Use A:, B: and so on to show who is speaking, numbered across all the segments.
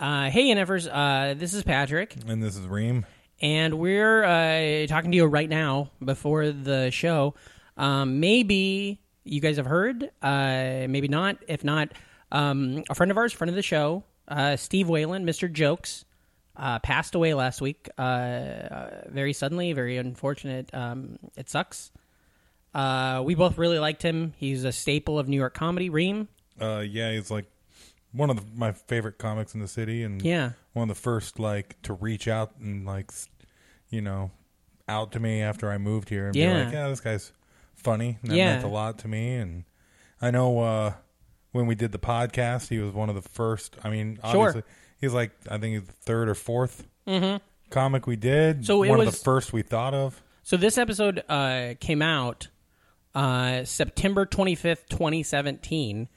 A: Uh, hey, NFers, uh, this is Patrick,
B: And this is Reem.
A: and we're uh, talking to you right now before the show. Um, maybe you guys have heard, uh, maybe not. If not, um, a friend of ours, friend of the show, uh, Steve Whalen, Mr. Jokes, uh, passed away last week. Uh, uh, very suddenly, very unfortunate. Um, it sucks. Uh, we both really liked him. He's a staple of New York comedy. Reem,
B: Uh, yeah, he's like one of the, my favorite comics in the city, and
A: yeah,
B: one of the first like to reach out and like, you know, out to me after I moved here and
A: Yeah.
B: be like, yeah, this guy's funny. And that
A: Yeah.
B: meant a lot to me, and I know uh, when we did the podcast, he was one of the first. I mean,
A: Sure.
B: obviously, he's like I think he's the third or 4th comic we did.
A: Mm-hmm. So it
B: one of
A: was-
B: the first we thought of.
A: So this episode uh, came out uh, September 25th, 2017.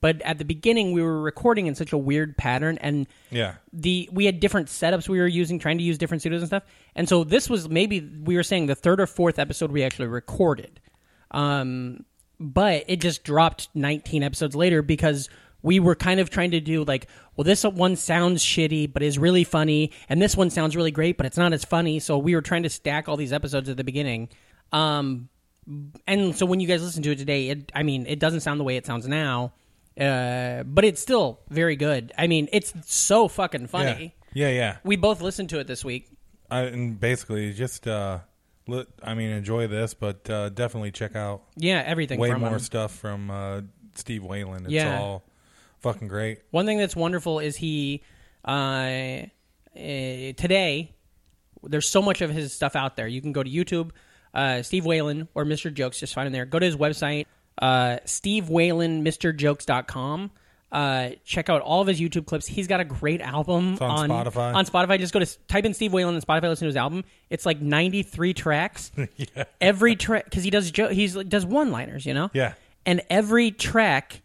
A: But at the beginning, we were recording in such a weird pattern, and
B: Yeah,
A: the we had different setups we were using, trying to use different studios and stuff. And so this was maybe we were saying the third or fourth episode we actually recorded. Um, but it just dropped 19 episodes later because we were kind of trying to do like, well, this one sounds shitty but is really funny, and this one sounds really great but it's not as funny. So we were trying to stack all these episodes at the beginning. Um, and so when you guys listen to it today, it I mean, it doesn't sound the way it sounds now. Uh, but it's still very good. I mean, it's so fucking funny.
B: yeah, yeah, yeah.
A: We both listened to it this week.
B: I, and basically just uh let, I mean enjoy this but uh definitely check out
A: Yeah, everything
B: way
A: from
B: more
A: him.
B: stuff from uh Steve Whalen it's
A: Yeah.
B: all fucking great
A: One thing that's wonderful is he uh, uh, today. There's so much of his stuff out there. You can go to YouTube, uh, Steve Whalen or Mr. Jokes. Just find him there. Go to his website, uh, SteveWhalenMrJokes.com. Uh, check out all of his YouTube clips. He's got a great album
B: It's on Spotify.
A: On Spotify, just go to type in Steve Whalen on Spotify. Listen to his album. It's like 93 tracks.
B: yeah
A: Every track because he does jo- he's does one liners. You know.
B: yeah
A: and every track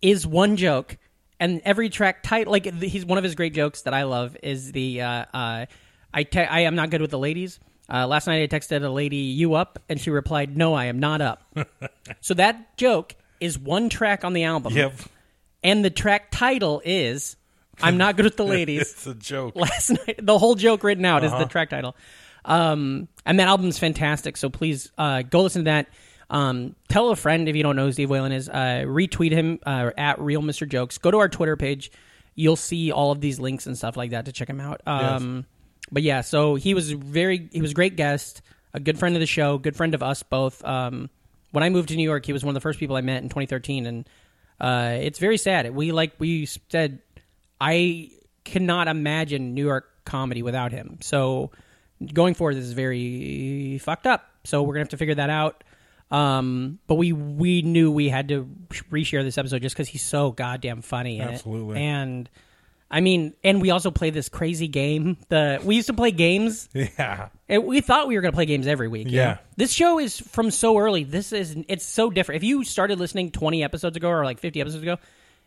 A: is one joke and every track title like he's one of his great jokes that i love is the uh, uh, I, te- I am not good with the ladies uh, last night i texted a lady you up and she replied no i am not up so that joke is one track on the album
B: yep
A: and the track title is i'm not good with the ladies
B: it's a joke
A: last night. The whole joke written out is
B: Uh-huh.
A: the track title. Um, and that album's fantastic. So please uh, go listen to that. Um, tell a friend if you don't know who Steve Whalen is. Uh, retweet him uh, at Real Mr. Jokes. Go to our Twitter page. You'll see all of these links and stuff like that to check him out. Um, But yeah, so he was very he was a great guest, a good friend of the show, good friend of us both. Um, when I moved to New York, he was one of the first people I met in 2013, and uh, it's very sad. We like we said, I cannot imagine New York comedy without him. So going forward, this is very fucked up. So we're gonna have to figure that out. Um, but we we knew we had to reshare this episode just because he's so goddamn funny. in it.
B: Absolutely.
A: and I mean, and we also play this crazy game. The we used to play games.
B: yeah
A: And we thought we were going to play games every week.
B: Yeah.
A: know? This show is from so early. This is it's so different. If you started listening 20 episodes ago or like 50 episodes ago,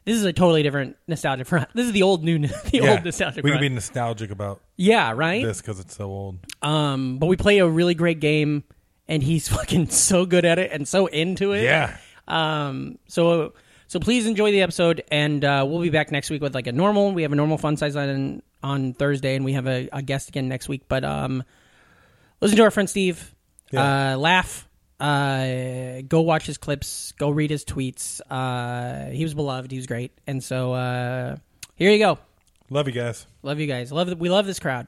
A: this is a totally different nostalgia front. This is the old new the
B: yeah
A: old nostalgia
B: we can be nostalgic about
A: yeah, right?
B: this because it's so old
A: Um, but we play a really great game and he's fucking so good at it and so into it.
B: yeah
A: Um, so so please enjoy the episode, and uh, we'll be back next week with like a normal. We have a normal fun size on on Thursday, and we have a, a guest again next week. But um, listen to our friend Steve.
B: Yeah.
A: Uh, laugh. Uh, go watch his clips. Go read his tweets. Uh, he was beloved. He was great, and so uh, here you go.
B: love you guys
A: Love you guys. Love we love this crowd.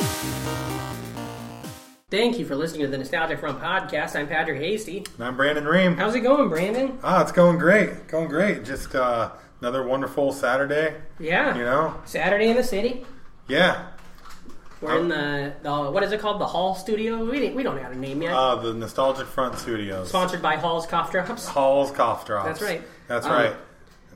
A: Thank you for listening to the Nostalgic Front podcast. I'm Patrick Hasty.
B: I'm Brandon Reem
A: How's it going, Brandon?
B: ah it's going great going great just uh another wonderful Saturday
A: Yeah.
B: you know
A: Saturday in the city.
B: yeah
A: We're in the, the what is it called? The Hall Studio. We we don't have a name yet.
B: uh the Nostalgic Front Studios
A: Sponsored by Hall's Cough Drops.
B: Hall's Cough Drops
A: That's right.
B: that's
A: Um,
B: right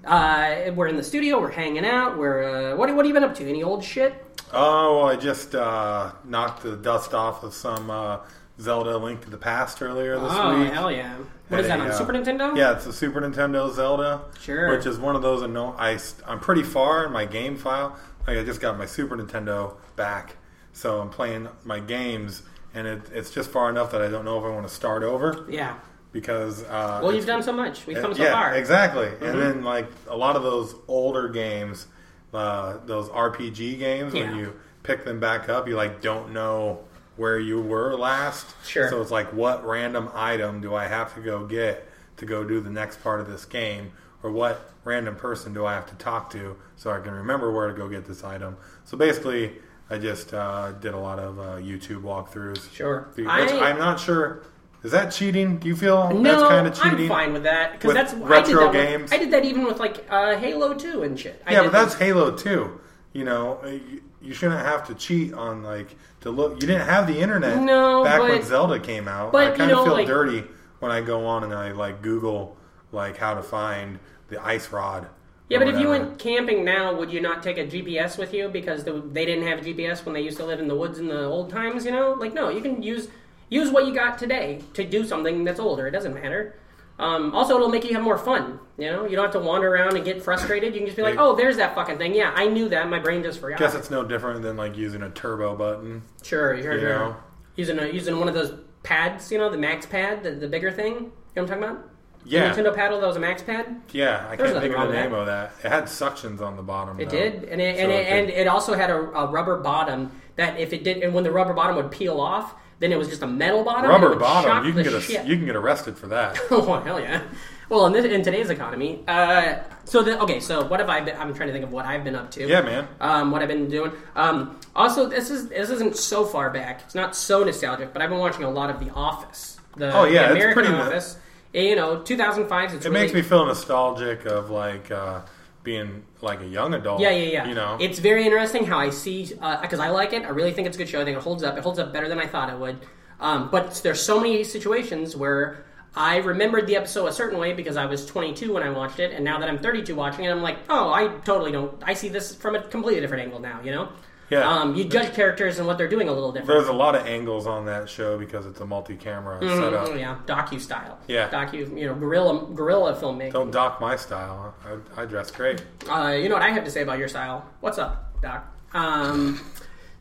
A: Uh, we're in the studio. We're hanging out. We're uh, what? What have you been up to? Any old shit?
B: Oh, well, I just uh, knocked the dust off of some uh, Zelda Link to the Past earlier this
A: oh
B: week.
A: hell yeah! What is that on Super Nintendo?
B: Yeah, it's a Super Nintendo Zelda.
A: Sure.
B: Which is one of those. Anno- I I'm pretty far in my game file. Like I just got my Super Nintendo back, so I'm playing my games, and it, it's just far enough that I don't know if I want to start over
A: Yeah.
B: Because. Uh,
A: Well, you've done so much. We've come so
B: yeah,
A: far. Mm-hmm.
B: exactly. And then like a lot of those older games, uh, those RPG games,
A: Yeah.
B: when you pick them back up, you like don't know where you were last.
A: Sure.
B: So it's like, what random item do I have to go get to go do the next part of this game, or what random person do I have to talk to so I can remember where to go get this item? So basically. I just uh, did a lot of uh, YouTube walkthroughs.
A: Sure.
B: Which
A: I-
B: I'm not sure. Is that cheating? Do you feel
A: No,
B: that's kind of cheating?
A: I'm fine with that because
B: With
A: that's I did
B: retro
A: that with-
B: games?
A: I did that even with like uh, Halo Two and shit. I
B: Yeah, but that's
A: that-
B: Halo Two. You know, you, you shouldn't have to cheat on like to look. You didn't have the internet
A: No,
B: back when Zelda came out.
A: but,
B: I kind of
A: know,
B: feel
A: like-
B: dirty when I go on and I like Google like how to find the ice rod.
A: Yeah, but if you went camping now, would you not take a GPS with you because the, they didn't have a GPS when they used to live in the woods in the old times? You know, like no, you can use use what you got today to do something that's older. It doesn't matter. Um, also, it'll make you have more fun. You know, you don't have to wander around and get frustrated. You can just be like, "Oh, there's that fucking thing." Yeah, I knew that. My brain just forgot.
B: guess it's no different than like using a turbo button.
A: Sure, sure,
B: You
A: sure.
B: know?
A: Using a, using one of those pads, you know, the Max Pad, the, the bigger thing. You know what I'm talking about?
B: Yeah.
A: The Nintendo paddle that was a Max Pad.
B: Yeah, I
A: There's
B: can't think of the name
A: that.
B: of that. It had suctions on the bottom.
A: It
B: though.
A: did, and it, and
B: So
A: it,
B: could-
A: and it also had a, a rubber bottom that if it did, and when the rubber bottom would peel off, then it was just a metal bottom.
B: rubber bottom. You can get a,
A: shit.
B: you can get arrested for that.
A: oh hell yeah! Well, in, this, in today's economy, uh, so the, okay, so what have I been? I'm trying to think of what I've been up to.
B: Yeah, man.
A: Um, what I've been doing. Um, also, this is this isn't so far back. It's not so nostalgic, but I've been watching a lot of The Office. The,
B: Oh, yeah,
A: the
B: it's
A: American
B: pretty-
A: Office. And, you know, 2005. It's
B: It
A: really,
B: makes me feel nostalgic of like uh, being like a young adult.
A: Yeah, yeah, yeah.
B: You know,
A: it's very interesting how I see because I like it. I really think it's a good show. I think it holds up. It holds up better than I thought it would. Um, but there's so many situations where I remembered the episode a certain way because I was 22 when I watched it, and now that I'm 32 watching it, I'm like, oh, I totally don't. I see this from a completely different angle now. You know.
B: Yeah.
A: Um, you judge characters and what they're doing a little different.
B: There's a lot of angles on that show because it's a multi-camera setup.
A: Mm, yeah, docu style.
B: Yeah.
A: docu. You know, guerrilla guerrilla filmmaking.
B: Don't dock my style. I, I dress great.
A: Uh, you know what I have to say about your style? What's up, Doc? Um,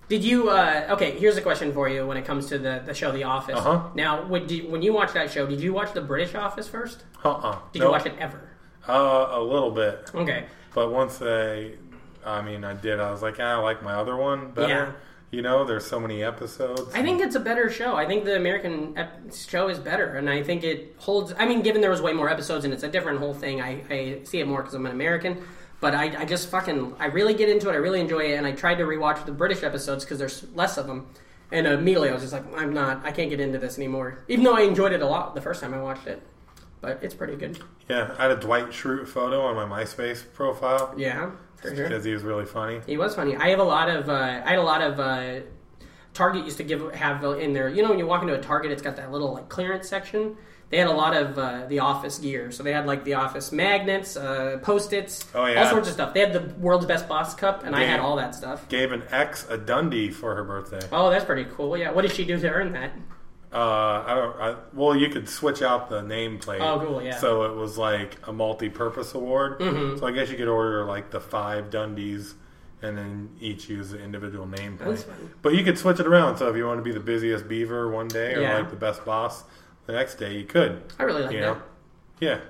A: did you? Uh, okay, here's a question for you when it comes to the, the show The Office.
B: Uh-huh.
A: Now, would you, when you watch that show, did you watch the British Office first?
B: Uh-uh.
A: Did
B: Nope.
A: you watch it ever?
B: Uh, a little bit,
A: Okay.
B: but once they, I mean, I did. I was like, ah, I like my other one better.
A: Yeah.
B: You know, there's so many episodes.
A: I think it's a better show. I think the American ep- show is better, and I think it holds. I mean, given there was way more episodes and it's a different whole thing, I, I see it more because I'm an American. But I, I just fucking I really get into it. I really enjoy it, and I tried to rewatch the British episodes because there's less of them. And immediately I was just like, I'm not. I can't get into this anymore. Even though I enjoyed it a lot the first time I watched it, but it's pretty good.
B: yeah, I had a Dwight Schrute photo on my MySpace profile
A: Yeah, sure.
B: because he was really funny.
A: He was funny. I have a lot of. Uh, I had a lot of. Uh, Target used to give have in there. You know, when you walk into a Target, it's got that little like clearance section. They had a lot of uh, the office gear, so they had like the office magnets, uh, post-its,
B: Oh, yeah.
A: all sorts of stuff. They had the world's best boss cup, and I had all that stuff.
B: Gave an ex a Dundie for her birthday.
A: Oh, that's pretty cool. Yeah, what did she do to earn that?
B: Uh, I don't. I, well, you could switch out the nameplate.
A: Oh, cool, yeah.
B: So it was like a multi-purpose award.
A: Mm-hmm.
B: So I guess you could order like the five Dundies, and then each use the individual nameplate. But you could switch it around. So if you want to be the busiest beaver one day, or
A: Yeah.
B: like the best boss the next day, you could.
A: I really like
B: You
A: that.
B: know? Yeah.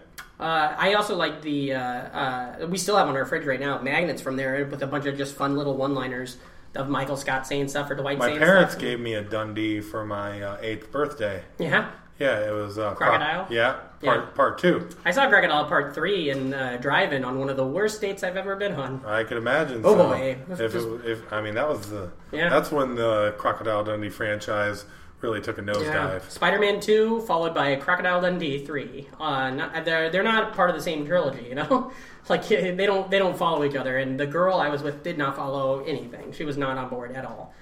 A: Uh, I also like the. Uh, uh, we still have on our fridge right now magnets from there with a bunch of just fun little one-liners of Michael Scott saying stuff or Dwight
B: My
A: saying
B: parents
A: stuff.
B: gave me a Dundee for my uh, eighth birthday.
A: Yeah,
B: Yeah, it was uh, Cro-
A: Crocodile?
B: yeah, part
A: Yeah.
B: part two.
A: I saw Crocodile Part Three in uh, Drive-In on one of the worst dates I've ever been on.
B: I could imagine.
A: Oh,
B: so.
A: boy.
B: If,
A: Just-
B: it, if I mean that was the
A: Yeah.
B: that's when the Crocodile Dundee franchise really took a nosedive.
A: Spider-Man Two, followed by Crocodile Dundee Three. Uh, not, they're they're not part of the same trilogy, you know. like they don't they don't follow each other. And the girl I was with did not follow anything. She was not on board at all.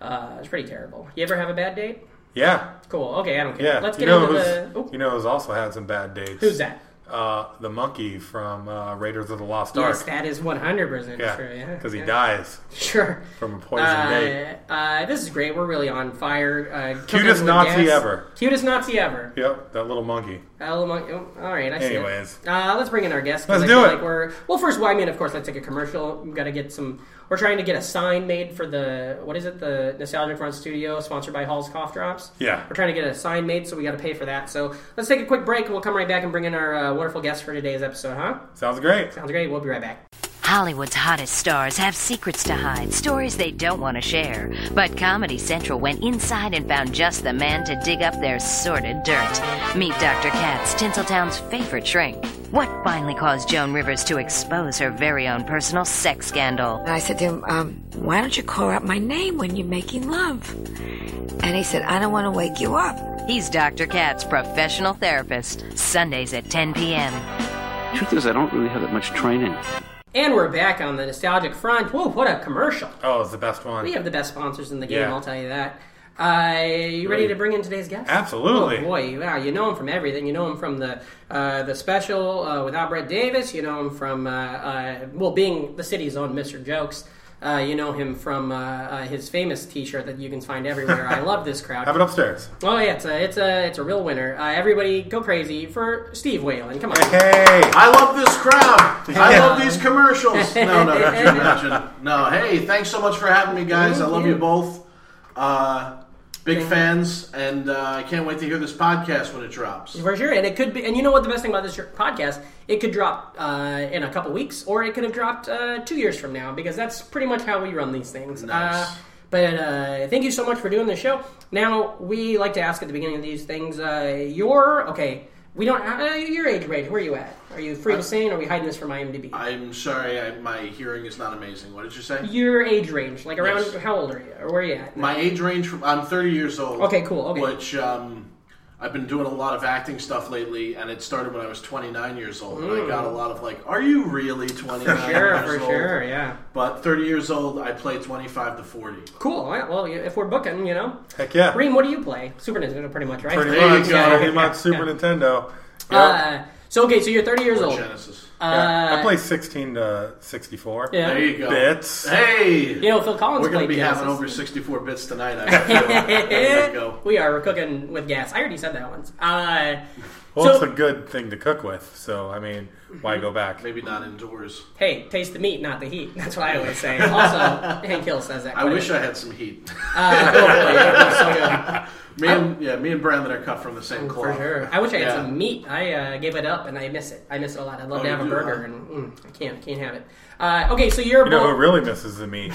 A: Uh, it's pretty terrible. You ever have a bad date?
B: Yeah,
A: Cool. Okay, I don't care.
B: yeah.
A: Let's
B: you
A: get
B: know
A: into the. Oh,
B: you know who's also had some bad dates.
A: who's that?
B: Uh, the monkey from uh, Raiders of the Lost
A: Yes,
B: Ark.
A: that is one hundred percent
B: yeah,
A: true. Yeah,
B: because he
A: yeah.
B: dies
A: Sure.
B: from a poison date.
A: Uh, uh, this is great. We're really on fire. Uh,
B: Cutest Nazi
A: gas.
B: ever.
A: Cutest Nazi ever.
B: Yep, that little monkey.
A: Alamo- oh, all right, I see.
B: Anyways.
A: uh, let's bring in our guest.
B: Let's
A: I
B: do
A: feel
B: it.
A: Like we're well. First, well, I mean, of course, let's take a commercial. We've got to get some. We're trying to get a sign made for the what is it? The Nostalgic Front Studio, sponsored by Hall's Cough Drops.
B: Yeah.
A: we're trying to get a sign made, so we got to pay for that. So let's take a quick break, and we'll come right back and bring in our uh, wonderful guest for today's episode. Huh?
B: Sounds great.
A: Sounds great. We'll be right back.
C: Hollywood's hottest stars have secrets to hide, stories they don't want to share. But Comedy Central went inside and found just the man to dig up their sordid dirt. Meet Dr. Katz, Tinseltown's favorite shrink. What finally caused Joan Rivers to expose her very own personal sex scandal?
D: And I said to him, um, why don't you call out my name when you're making love? And he said, I don't want to wake you up.
C: He's Dr. Katz, professional therapist. Sundays at 10 p.m.
E: Truth is, I don't really have that much training.
A: And we're back on the nostalgic front. Whoa, what a commercial!
B: Oh, it's the best one.
A: We have the best sponsors in the game.
B: Yeah.
A: I'll tell you that. Uh, you ready
B: Ready.
A: to bring in today's guest?
B: Absolutely.
A: Oh boy, wow! You know him from everything. You know him from the uh, the special uh, without Brett Davis. You know him from uh, uh, well, being the city's own Mr. Jokes. Uh, you know him from uh, uh, his famous T-shirt that you can find everywhere. I love this crowd.
B: Have it upstairs.
A: Oh yeah, it's a it's a it's a real winner. Uh, everybody go crazy for Steve Whalen. Come on.
B: Hey,
F: I love this crowd. I love these commercials. No, no, could you imagine? No, hey, thanks so much for having me, guys. I love you both. Uh, big fans, and uh, I can't wait to hear this podcast when it drops.
A: For sure, and it could be. And you know what? The best thing about this podcast, it could drop uh, in a couple weeks, or it could have dropped uh, two years from now, because that's pretty much how we run these things.
F: Nice.
A: Uh, but uh, thank you so much for doing the show. Now we like to ask at the beginning of these things. Uh, your okay? We don't. Uh, your age range. Where are you at? Are you free to sing? Or are we hiding this from IMDb?
F: I'm sorry, I, my hearing is not amazing. What did you say?
A: your age range, like around
F: Yes.
A: how old are you, or where are you at?
F: My age range, from, I'm 30 years old.
A: Okay, cool, okay.
F: Which um, I've been doing a lot of acting stuff lately, and it started when I was 29 years old. And I got a lot of like, "Are you really 29
A: Mm. Sure,
F: years
A: for
F: old?"
A: sure, yeah.
F: But 30 years old, I play 25 to 40.
A: Cool. All right, Well, if we're booking, you know,
B: heck yeah.
A: Reem, what do you play? Super Nintendo, pretty much, right?
B: Pretty
F: There you
B: much.
F: go.
B: Pretty
A: Yeah,
B: much
A: yeah,
B: Super
A: yeah.
B: Nintendo. Yep.
A: Uh, so okay, so you're 30 years
F: Or
A: old.
F: Genesis.
B: Yeah.
A: Uh,
B: I play 16 to 64
A: Yeah.
F: There you go.
B: bits.
F: Hey!
A: You know, Phil Collins
F: We're going to
A: played
F: be having over 64 bits tonight. I feel. there you go.
A: we are. We're cooking with gas. I already said that once. Uh,
B: Well,
A: So-
B: it's a good thing to cook with. So, I mean, why go back?
F: Maybe not indoors.
A: hey, taste the meat, not the heat. That's what I always say. Also, Hank Hill says that.
F: I wish. I had some heat.
A: Uh, oh, boy, yeah, so good.
F: Me and yeah, me and Brandon are cut from the same
A: For sure. I wish I had
F: Yeah.
A: some meat. I uh, gave it up, and I miss it. I miss it a lot. I'd love
F: Oh,
A: to have a
F: do,
A: burger,
F: huh?
A: and mm, I can't. Can't have it. Uh, okay, so you're.
B: You know
A: both-
B: who really misses the meat?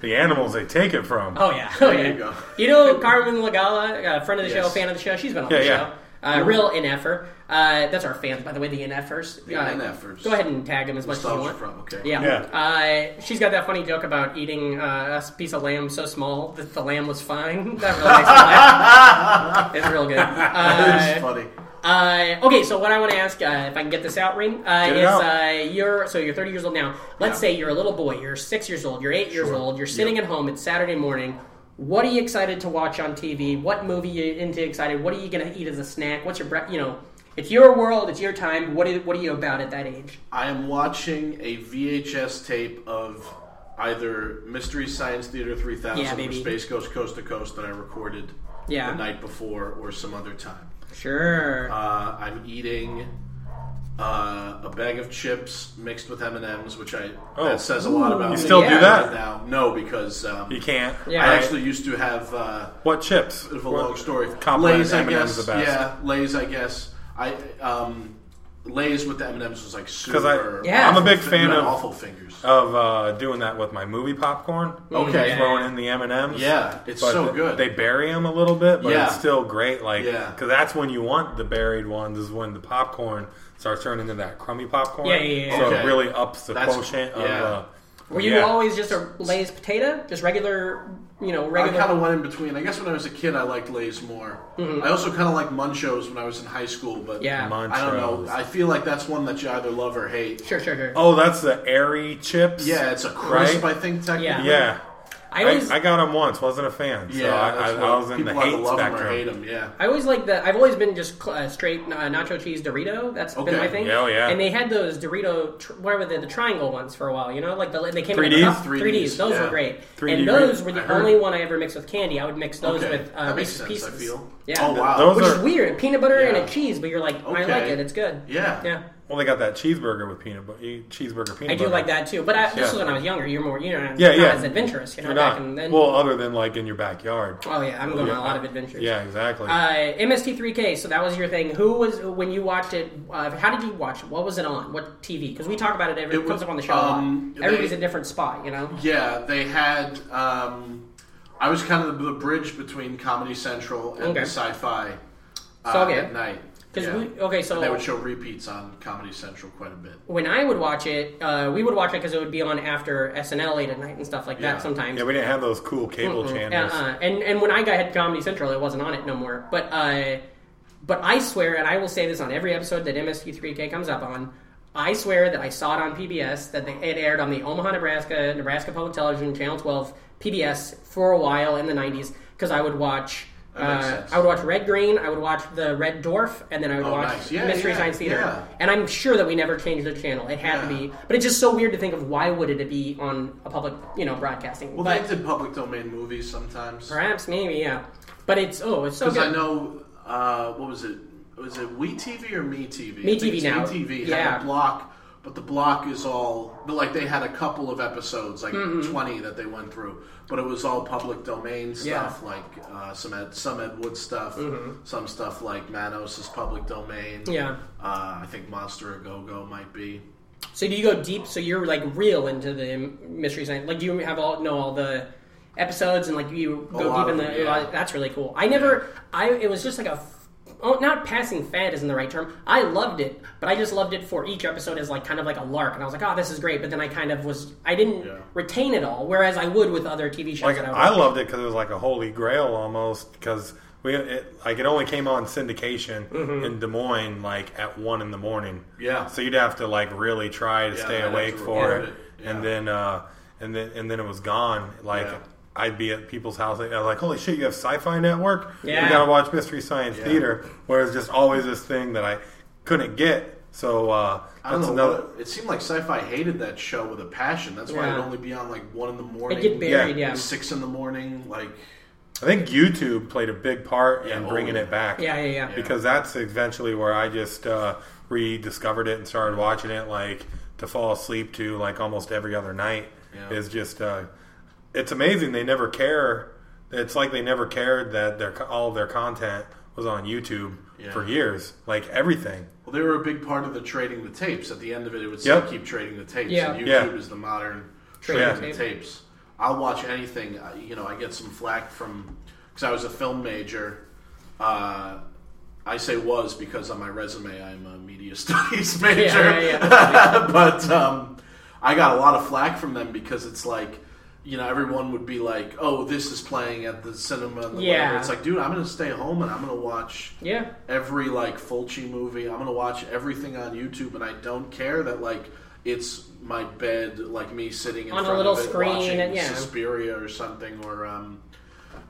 B: The animals they take it from.
A: Oh yeah, oh,
F: There
A: yeah.
F: you go.
A: You know Carmen Lagala, uh, friend of the show, fan of the show. She's been on
B: Yeah,
A: the
B: yeah.
A: show. Uh, real NFer. Uh, that's our fans, by the way, the NFers.
F: The
A: uh,
F: NFers.
A: Go ahead and tag them as much as you want.
F: from, okay.
A: Yeah. Uh, she's got that funny joke about eating uh, a piece of lamb so small that the lamb was fine. That really makes me laugh. It's real good.
F: That is
A: Uh,
F: funny.
A: uh, okay, so what I want to ask, uh, if I can get this out, Reem, uh,
B: Get out.
A: uh, you're so you're 30 years old now. Let's
F: Yeah.
A: say you're a little boy, you're six years old, you're eight years
F: Sure.
A: old, you're sitting at home. It's Saturday morning. What are you excited to watch on TV? What movie you into excited? What are you gonna eat as a snack? What's your bre- you know? It's your world. It's your time. What is, what are you about at that age?
F: I am watching a VHS tape of either Mystery Science Theater 3000
A: Yeah,
F: or. Space Ghost Coast to Coast that I recorded
A: Yeah.
F: the night before or some other time.
A: Sure.
F: Uh, I'm eating uh, a bag of chips mixed with M and M's, which I
B: Oh.
F: that says a lot about
B: You
F: me
B: still
A: do
B: that?
F: right now. No, because um,
B: You can't.
A: Yeah.
F: I
B: Right?
F: actually used to have. Uh,
B: What chips?
F: bit of a
B: What-
F: long story.
B: Compliment
F: Lay's, I guess.
B: the best.
F: Yeah, Lay's, I guess. I um, Lay's with the M and M's was like
B: 'Cause I-
F: super.
A: Yeah.
B: I'm a big fan of
F: awful fingers.
B: of uh, doing that with my movie popcorn.
F: Okay.
B: throwing in the M and M's.
F: Yeah, it's
B: But
F: so good.
B: They bury them a little bit, but
F: Yeah.
B: it's still great. Like,
F: Yeah.
B: because that's when you want the buried ones is when the popcorn starts turning into that crummy popcorn.
A: Yeah, yeah, yeah.
B: So
F: Okay.
B: it really ups the
F: That's-
B: quotient
F: yeah.
B: of. Uh,
A: Were you
B: yeah.
A: always just a Lay's potato, just regular, you know,
F: I kind of went in between. I guess when I was a kid, I liked Lay's more. I also kind of liked Munchos when I was in high school, but
A: Mm-hmm. Yeah.
F: I don't know. I feel like that's one that you either love or hate.
A: Sure, sure, sure.
B: Oh, that's the airy chips.
F: Yeah, it's a crisp,
B: Right?
F: I think, technically.
A: Yeah.
B: Yeah.
A: I always,
B: I, I got him once. Wasn't a fan. So
F: Yeah,
B: I, I, I was in the
F: people either
B: hate
F: love 'em or
B: spectrum.
F: hate 'em, Yeah.
A: I always like the. I've always been just cl- uh, straight uh, nacho cheese Dorito. That's been my thing.
B: Yeah, oh, yeah.
A: And they had those Dorito, tr- whatever the, the triangle ones for a while. You know, like the they came in
B: 3Ds?
A: a cup.
F: 3Ds,
A: 3Ds. Those
F: yeah.
A: were great.
B: 3D
A: and those were the
F: I heard.
A: only one I ever mixed with candy. I would mix those
F: Okay.
A: with uh,
F: That makes
A: Reese's
F: sense,
A: Pieces.
F: I feel.
A: Yeah.
F: Oh, wow.
B: Those
A: Which
B: are-
A: is weird. Peanut butter and a cheese, but you're like, I like it. It's good.
F: Yeah.
A: Yeah.
B: Well, they got that cheeseburger with peanut butter. Cheeseburger peanut
A: I do
B: butter.
A: like that too. But I, this
B: Yeah.
A: was when I was younger. You're more, you know,
B: Yeah,
A: not
B: yeah.
A: as adventurous. You know,
B: You're
A: back
B: not.
A: then.
B: well, other than like in your backyard.
A: oh yeah, I'm going on a lot of adventures.
B: Yeah, exactly.
A: Uh, MST3K. So that was your thing. Who was when you watched it? Uh, how did you watch it? What was it on? What TV? Because we talk about it every
F: It
A: it comes
F: was-
A: up on the show.
F: um,
A: a lot. Everybody's
F: they-
A: a different spot. You know.
F: Yeah, they had. Um, I was kind of the bridge between Comedy Central and
A: Okay.
F: Sci-Fi uh,
A: So, okay.
F: at night.
A: Because
F: Yeah.
A: we okay, so
F: And they would show repeats on Comedy Central quite a bit.
A: when I would watch it, uh, we would watch it because it would be on after SNL late at night and stuff like
F: Yeah.
A: that. Sometimes.
B: yeah, we didn't have those cool cable channels.
A: Uh-uh. And and when I got had Comedy Central, it wasn't on it no more. But uh, but I swear, and I will say this on every episode that MST3K comes up on. I swear that I saw it on PBS. That they, it aired on the Omaha, Nebraska, Nebraska Public Television, Channel 12, PBS for a while in the '90s because I would watch. Uh. I would watch Red Green. I would watch the Red Dwarf, and then I would
F: Oh,
A: watch
F: nice. Yeah,
A: Mystery
F: yeah,
A: Science Theater.
F: yeah.
A: And I'm sure that we never changed the channel. It had to be, but it's just so weird to think of why would it be on a public, you know, broadcasting.
F: Well,
A: but
F: they did public domain movies sometimes.
A: Perhaps, maybe, yeah. But it's oh, it's so
F: Because. I know, uh, what was it? Was it We TV or Me TV?
A: Me TV now.
F: Me TV
A: Yeah.
F: had a block, but the block is all. But like they had a couple of episodes, like twenty that they went through, but it was all public domain
A: Yeah.
F: stuff, like uh, some Ed, some Ed Wood stuff, some stuff like Manos is public domain.
A: Yeah.
F: Uh, I think Monster a Go Go might be.
A: So do you go deep? So you're like real into the mystery science. Like do you have all know all the episodes and like you go deep in the.
F: them, yeah.
A: That's really cool. I never. I it was just like a. Oh, not passing fad isn't the right term. I loved it, but I just loved it for each episode as like kind of like a lark, and I was like, "Oh, this is great." But then I kind of was, I didn't
F: Yeah.
A: retain it all, whereas I would with other TV shows.
B: like
A: that I,
B: I loved it because it was like a holy grail almost because we it, like it only came on syndication
A: Mm-hmm.
B: in Des Moines like at one in the morning.
F: Yeah.
B: So you'd have to like really try to
F: Yeah,
B: stay awake for it,
F: it. Yeah.
B: and then uh, and then and then it was gone. Like
F: Yeah.
B: I'd be at people's house. I was like, "Holy shit! You have Sci-Fi Network?
A: Yeah.
B: You gotta watch Mystery Science
F: Yeah.
B: Theater." Whereas just always this thing that I couldn't get. So uh,
F: I don't know.
B: another.
F: what- it seemed like Sci-Fi hated that show with a passion. That's why
A: Yeah.
F: it'd only be on like one in the morning.
A: It get buried,
B: Yeah.
A: yeah.
F: Six in the morning, like
B: I think YouTube played a big part
F: Yeah,
B: in
F: oh,
B: bringing it back.
A: Yeah, yeah, yeah.
B: because that's eventually where I just uh, rediscovered it and started watching it like to fall asleep to like almost every other night.
F: Yeah.
B: Is just uh, it's amazing they never care. It's like they never cared that their all of their content was on YouTube
F: Yeah.
B: for years, like everything.
F: Well, they were a big part of the trading the tapes. At the end of it, it would still
B: Yep.
F: keep trading the tapes.
A: Yeah.
F: And YouTube
B: Yeah.
F: is the modern
A: Trading
F: trading
A: the
F: the tapes. I'll watch anything. uh, You know, I get some flack from because I was a film major. Uh, I say was because on my resume I'm a media studies major.
A: yeah, yeah.
F: but um, I got a lot of flack from them because it's like. You know, everyone would be like, "Oh, this is playing at the cinema." And the
A: Yeah.
F: whatever. It's like, dude, I'm going to stay home and I'm going to watch
A: Yeah.
F: every like Fulci movie. I'm gonna watch everything on YouTube, and I don't care that like it's my bed, like me sitting in
A: On a
F: front
A: little
F: of it
A: screen
F: watching
A: and- yeah.
F: Suspiria or something, or um,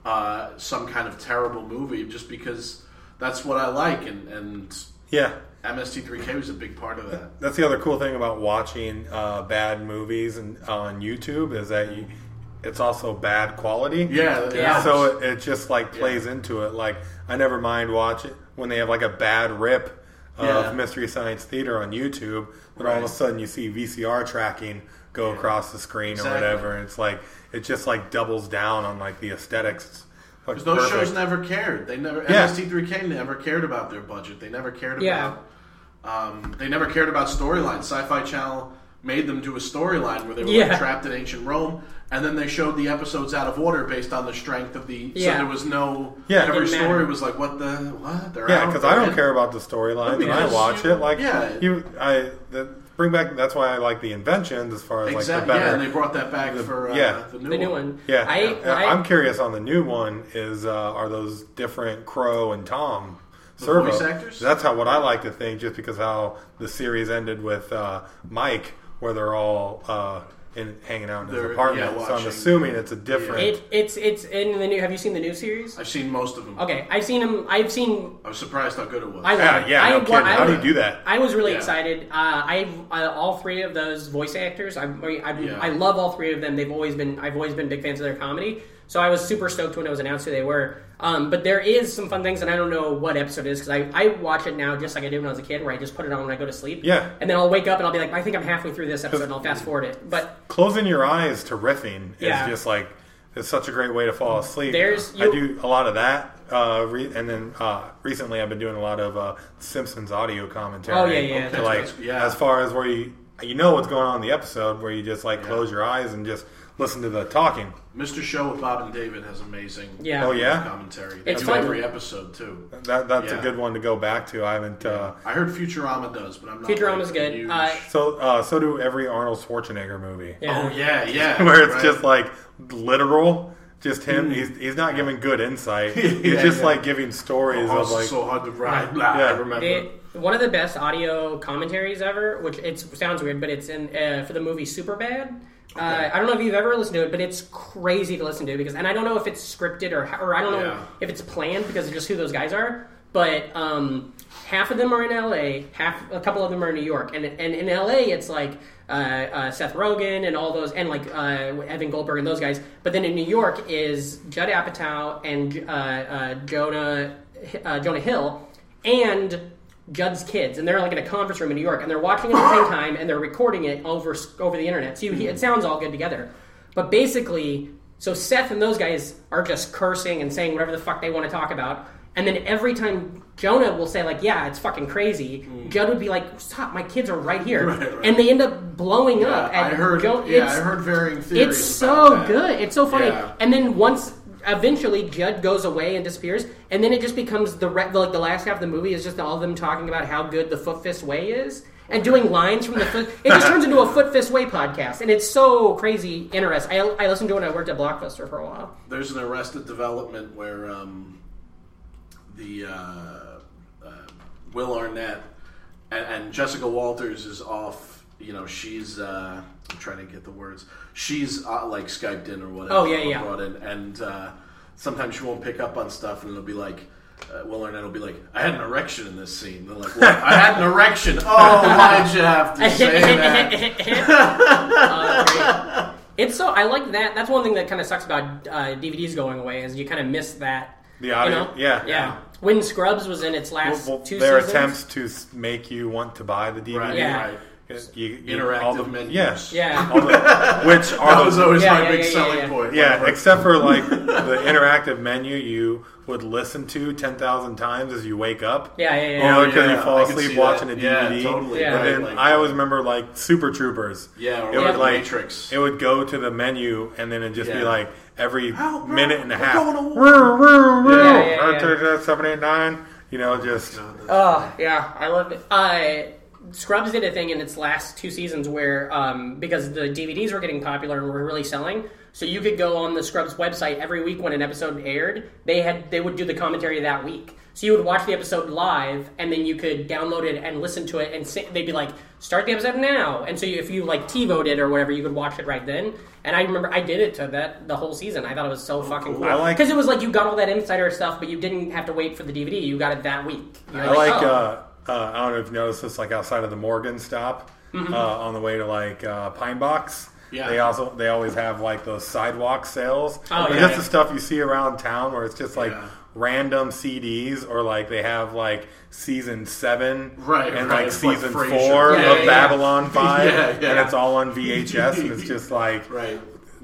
F: uh, some kind of terrible movie, just because that's what I like, and and
B: Yeah,
F: MST3K was a big part of that.
B: that's the other cool thing about watching uh, bad movies and on YouTube is that you, it's also bad quality.
F: Yeah,
A: Yeah.
B: So it, it just like plays into it. Like I never mind watching when they have like a bad rip of
F: Yeah.
B: Mystery Science Theater on YouTube, but all of a sudden you see VCR tracking go across the screen
F: Exactly.
B: or whatever, and it's like it just like doubles down on like the aesthetics. It's, like,
F: Because those
B: perfect.
F: shows never cared. They never
B: Yeah.
F: MST3K never cared about their budget. They never cared about. Um, they never cared about storylines. Sci-Fi Channel made them do a storyline where they were
A: Yeah.
F: like, trapped in ancient Rome, and then they showed the episodes out of order based on the strength of the.
A: Yeah.
F: So there was no.
B: Yeah.
F: Every story
A: matter.
F: was like, what the what? They're
B: Yeah, because I don't
F: in.
B: care about the storylines, and I watch
F: you-
B: it. Like,
F: yeah.
B: you, I that, bring back. That's why I like the inventions as far as
F: Exactly.
B: like the better.
F: yeah, and they brought that back
B: the-
F: for uh,
B: yeah.
F: the new
A: The new
F: one.
A: one.
B: Yeah,
A: I, I,
B: I'm curious on the new one. Is uh, are those different Crow and Tom Servo?
F: voice actors?
B: That's how what I like to think, just because how the series ended with uh, Mike, where they're all uh, in hanging out in his
F: They're-
B: apartment.
F: yeah,
B: so I'm
F: watching.
B: assuming it's a different.
A: It, it's it's in the new. Have you seen the new series?
F: I've seen most of them.
A: Okay, I've seen him. I've seen.
F: I was surprised how good it was.
A: I love
B: yeah,
A: it.
B: yeah.
A: I,
B: No
A: wa-
B: kidding.
A: I-
B: How do you do that?
A: I was really
F: Yeah.
A: excited. Uh, I uh, all three of those voice actors. I, I,
F: Yeah.
A: I love all three of them. They've always been. I've always been big fans of their comedy. So I was super stoked when it was announced who they were. Um, but there is some fun things, and I don't know what episode it is because I, I watch it now just like I did when I was a kid, where I just put it on when I go to sleep.
B: Yeah.
A: And then I'll wake up and I'll be like, I think I'm halfway through this episode, and I'll fast forward it. But
B: Closing your eyes to riffing
A: Yeah.
B: is just like it's such a great way to fall asleep.
A: There's-
B: I do a lot of that. Uh, re- and then uh, recently, I've been doing a lot of uh, Simpsons audio commentary.
A: Oh, yeah, yeah,
B: To,
A: that's
B: like
F: right. Yeah.
B: as far as where you you know what's going on in the episode, where you just like close your eyes and just listen to the talking.
F: Mr. Show with Bob and David has amazing
A: Yeah.
B: Oh yeah,
F: commentary. They
A: It's
F: do
A: fun.
F: every episode too.
B: that that's
F: Yeah.
B: a good one to go back to. I haven't. Uh,
F: I heard Futurama does, but I'm not.
A: Futurama's
F: like,
A: good.
F: huge-
A: Uh,
B: so uh, so do every Arnold Schwarzenegger movie.
A: yeah.
F: oh yeah, yeah.
B: where it's
F: right.
B: just like literal, just him. He's he's not giving good insight. He's
F: Yeah,
B: just
F: yeah.
B: like giving stories
F: oh,
B: of like
F: so hard to ride. Blah,
B: Yeah.
F: I remember.
A: It, one of the best audio commentaries ever, which it sounds weird, but it's in uh, for the movie Superbad. Uh, I don't know if you've ever listened to it, but it's crazy to listen to because, and I don't know if it's scripted or or I don't know
F: Yeah.
A: if it's planned because of just who those guys are. But um, half of them are in L.A., half a couple of them are in New York, and and in L.A. it's like uh, uh, Seth Rogen and all those, and like uh, Evan Goldberg and those guys. But then in New York is Judd Apatow and uh, uh, Jonah uh, Jonah Hill and Judd's kids, and they're like in a conference room in New York, and they're watching it at the same time, and they're recording it over over the internet. So you, it sounds all good together. But basically, so Seth and those guys are just cursing and saying whatever the fuck they want to talk about, and then every time Jonah will say like, "Yeah, it's fucking crazy," mm. Judd would be like, "Stop! My kids are right here,"
F: Right, right.
A: and they end up blowing
F: Yeah,
A: up.
F: I heard.
A: Jo-
F: yeah, I heard varying theories.
A: it's so
F: that.
A: good. It's so funny.
F: Yeah.
A: And then once eventually Judd goes away and disappears, and then it just becomes the re- like the last half of the movie is just all of them talking about how good the Foot Fist Way is. And doing lines from the foot, it just turns into a Foot Fist Way podcast, and it's so crazy interesting. I, I listened to it when I worked at Blockbuster for a while.
F: There's an Arrested Development where um, the uh, uh, Will Arnett and, and Jessica Walters is off. You know, she's. Uh, I'm trying to get the words. She's uh, like Skyped in or whatever.
A: Oh, yeah, yeah.
F: Brought in, and uh, sometimes she won't pick up on stuff, and it'll be like. Uh, Will Arnett will be like, "I had an erection in this scene." They're like, "What? I had an erection." Oh, why'd you have to say that?
A: Uh, it's so I like that. That's one thing that kind of sucks about uh, DVDs going away is you kind of miss that.
B: The audio-
A: you know?
B: yeah.
A: yeah. When Scrubs was in its last
B: well,
A: two
B: their
A: seasons,
B: attempts to make you want to buy the DVD.
F: Right,
A: Yeah.
F: right.
B: You, you,
F: Interactive
B: all the,
F: menus.
B: Yes.
A: yeah,
B: All the, which are
F: That was
B: the,
F: always
A: Yeah,
F: my
A: yeah,
F: big
A: yeah, yeah,
F: selling
A: yeah.
F: point.
B: yeah,
F: Whatever.
B: except for like the interactive menu you would listen to ten thousand times as you wake up.
A: yeah, yeah,
B: You
A: yeah.
B: know,
F: Oh,
B: because
F: yeah,
B: you fall asleep watching
F: that.
B: a
F: Yeah,
B: DVD.
F: totally.
A: Yeah.
B: And then
F: like-
B: I always remember like Super Troopers.
F: Yeah, or
B: it would
F: The
B: like
F: Matrix.
B: It would go to the menu and then it'd just be like every
F: Help, bro,
B: minute and a
F: we're
B: half.
F: going to.
A: Yeah, yeah, yeah.
B: 789. You know, just
A: Oh, yeah, I love it. Uh, Scrubs did a thing in its last two seasons where, um, because the DVDs were getting popular and were really selling, so you could go on the Scrubs website every week when an episode aired. They had they would do the commentary that week, so you would watch the episode live, and then you could download it and listen to it, and say, they'd be like, "Start the episode now." And so you, if you like TiVoed it or whatever, you could watch it right then. And I remember I did it to that the whole season. I thought it was so fucking cool
B: I like-
A: because it was like you got all that insider stuff, but you didn't have to wait for the DVD. You got it that week. You're
B: I like.
A: oh.
B: Uh, uh, I don't know if you noticed this, like outside of the Morgan stop
A: Mm-hmm.
B: uh, on the way to like uh, Pine Box.
F: Yeah.
B: They also they always have like those sidewalk sales.
A: Oh, yeah,
B: just
A: yeah.
B: the stuff you see around town where it's just like
F: Yeah.
B: random CDs or like they have like season seven
F: Right,
B: and
F: right.
B: like
F: like
B: season
F: Frasier.
B: four of. Babylon Five, and it's all on VHS, and it's just like
F: Right.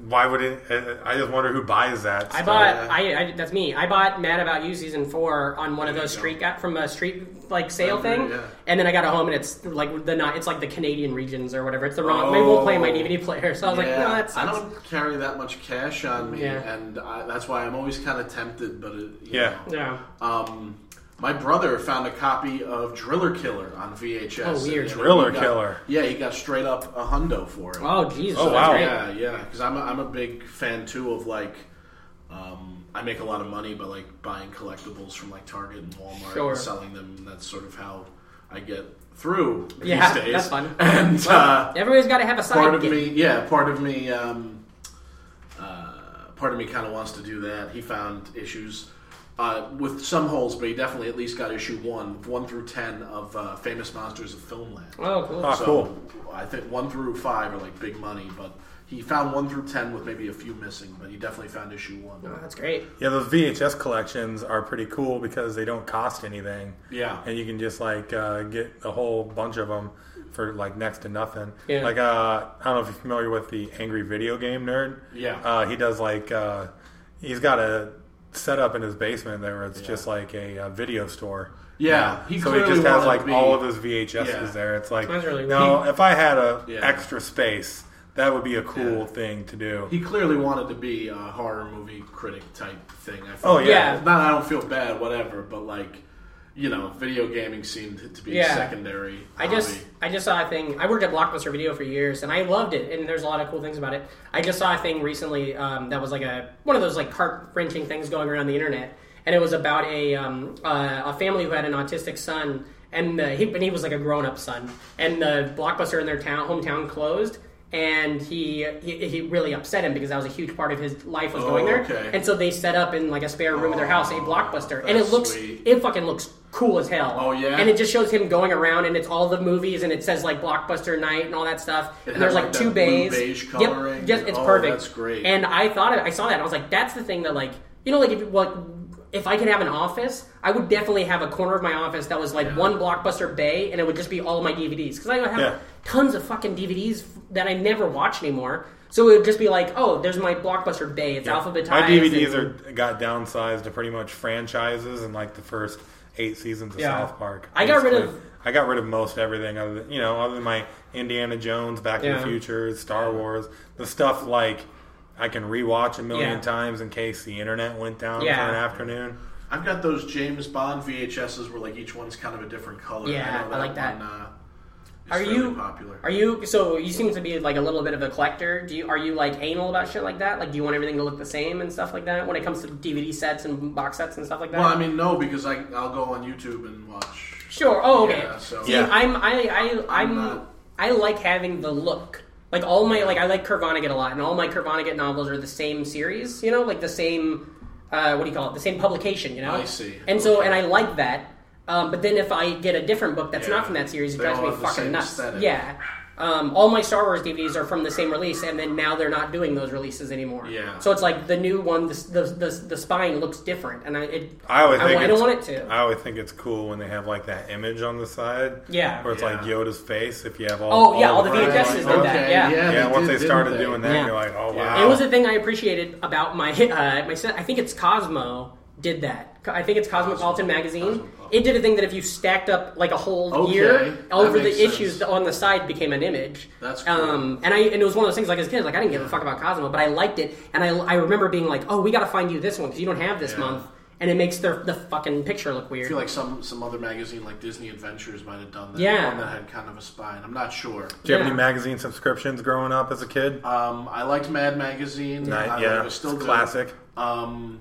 B: Why would it? uh, I just wonder who buys that.
A: I
B: stuff.
A: bought.
F: yeah.
A: I, I that's me. I bought Mad About You season four on one of those street got from a street like sale
F: Right,
A: thing,
F: yeah.
A: and then I got it home and it's like the not. It's like the Canadian regions or whatever. It's the wrong. Maybe we'll play my
F: Oh.
A: DVD player. So I was
F: yeah,
A: like, no, that's.
F: I don't carry that much cash on me,
A: Yeah.
F: and I, that's why I'm always kind of tempted. But it, you
B: Yeah.
A: Yeah.
F: Um, my brother found a copy of Driller Killer on VHS.
A: Oh, weird.
F: and he
B: Driller
F: got-
B: Killer.
F: Yeah, he got straight up a hundo for it.
A: Oh Jesus.
B: Oh, wow.
F: Yeah, yeah. Because I'm a, I'm a big fan too of like. Um, I make a lot of money by like buying collectibles from like Target and Walmart
A: Sure.
F: and selling them. And that's sort of how I get through these
A: Yeah,
F: days.
A: that's fun.
F: And uh,
A: Everybody's got to have a side
F: part of
A: gig.
F: me, yeah, part of me, um, uh, part of me kind of wants to do that. He found issues uh, with some holes, but he definitely at least got issue one, one through ten of uh, Famous Monsters of Filmland.
A: Oh, cool.
B: Oh,
F: so
B: cool.
F: I think one through five are like big money, but he found one through ten with maybe a few missing, but he definitely found issue one.
A: Oh, that's great.
B: Yeah, those VHS collections are pretty cool because they don't cost anything.
F: Yeah.
B: and you can just like uh, get a whole bunch of them for like next to nothing.
A: Yeah.
B: Like uh, I don't know if you're familiar with the Angry Video Game Nerd.
F: Yeah.
B: uh, he does like uh, he's got a setup in his basement there where it's just like a, uh video store.
F: Yeah, he
B: so he just has like
F: be-
B: all of his VHSs
F: Yeah.
B: there. It's like
A: really
B: no, if I had a
F: Yeah.
B: extra space, that would be a cool
F: Yeah.
B: thing to do.
F: He clearly wanted to be a horror movie critic type thing. I
B: Oh, yeah.
A: Yeah.
F: Not I don't feel bad, whatever, but like, you know, video gaming seemed to be
A: Yeah.
F: secondary.
A: I just. I just saw a thing. I worked at Blockbuster Video for years, and I loved it. And there's a lot of cool things about it. I just saw a thing recently um, that was like a one of those like heart wrenching things going around the internet, and it was about a um, uh, a family who had an autistic son, and the, he and he was like a grown up son, and the Blockbuster in their town hometown closed. And he, he he really upset him because that was a huge part of his life was
F: Oh,
A: going there.
F: okay.
A: And so they set up in like a spare room in their house a oh, blockbuster, and it looks
F: sweet.
A: it fucking looks cool as hell.
F: Oh, yeah?
A: and it just shows him going around, and it's all the movies, and it says like Blockbuster Night and all that stuff.
F: It
A: and there's like,
F: like,
A: two bays.
F: beige
A: Yep,
F: coloring.
A: yes, it's
F: Oh,
A: perfect.
F: that's great.
A: And I thought I saw that, and I was like, that's the thing that like you know like if like if I could have an office, I would definitely have a corner of my office that was like
F: Yeah.
A: one Blockbuster bay, and it would just be all of my DVDs because I have
B: Yeah.
A: tons of fucking DVDs that I never watch anymore. So it would just be like, oh, there's my Blockbuster bay. It's alphabetized.
B: My DVDs
A: and-
B: are got downsized to pretty much franchises and like the first eight seasons of
A: Yeah.
B: South Park.
A: I got rid of-
B: I got rid of most everything other than you know other than my Indiana Jones, Back to
A: Yeah.
B: the Future, Star Wars, the stuff like I can rewatch a million
A: Yeah.
B: times in case the internet went down
A: Yeah.
B: for an afternoon.
F: I've got those James Bond VHSs where like each one's kind of a different color.
A: Yeah,
F: know
A: I like that.
F: One, uh,
A: Are you
F: popular?
A: Are you so? You seem to be like a little bit of a collector. Do you are you like anal about shit like that? Like, do you want everything to look the same and stuff like that when it comes to DVD sets and box sets and stuff like that?
F: well, I mean, no, because I I'll go on YouTube and watch.
A: sure. Oh, okay.
F: Yeah, so-
A: See,
B: Yeah.
A: I'm I I I'm,
F: not-
A: I like having the look. Like all my like I like Kurt Vonnegut a lot, and all my Kurt Vonnegut novels are the same series. You know, like the same. Uh, what do you call it? The same publication. You know.
F: I see.
A: And so, and I like that. Um, but then if I get a different book that's
F: Yeah.
A: not from that series, it
F: They
A: drives me fucking nuts.
F: aesthetic.
A: Yeah. Um, all my Star Wars DVDs are from the same release, and then now they're not doing those releases anymore.
F: Yeah.
A: So it's like the new one, the the, the, the spine looks different, and I it,
B: I always
A: I,
B: think
A: I don't
B: it's-
A: want it to.
B: I always think it's cool when they have like that image on the side.
A: Yeah.
B: Where it's like Yoda's face. If you have all.
A: Oh, yeah, all the
B: frames
A: VHSs
B: like
A: did
B: that.
A: that, yeah.
F: yeah,
B: Yeah, once
F: did,
B: they started
F: they?
B: doing that,
A: Yeah.
B: you're like, oh wow.
A: It was a thing I appreciated about my uh, my. I think it's Cosmo did that. I think it's Cosmopolitan magazine.
F: Cosmopolitan.
A: It did a thing that if you stacked up like a whole
F: Okay,
A: year over the
F: makes
A: issues on the side became an image.
F: That's cool.
A: um, and I and it was one of those things like as a kid like I didn't give a fuck about Cosmo, but I liked it, and I I remember being like, oh, we got to find you this one because you don't have this
F: Yeah.
A: month, and it makes the the fucking picture look weird.
F: I feel like some some other magazine like Disney Adventures might have done that.
A: Yeah.
F: one that had kind of a spine. I'm not sure.
B: Did you have any magazine subscriptions growing up as a kid?
F: Um, I liked Mad Magazine.
B: Night,
F: I,
B: yeah,
F: I still
B: it's
F: do.
B: classic.
F: Um,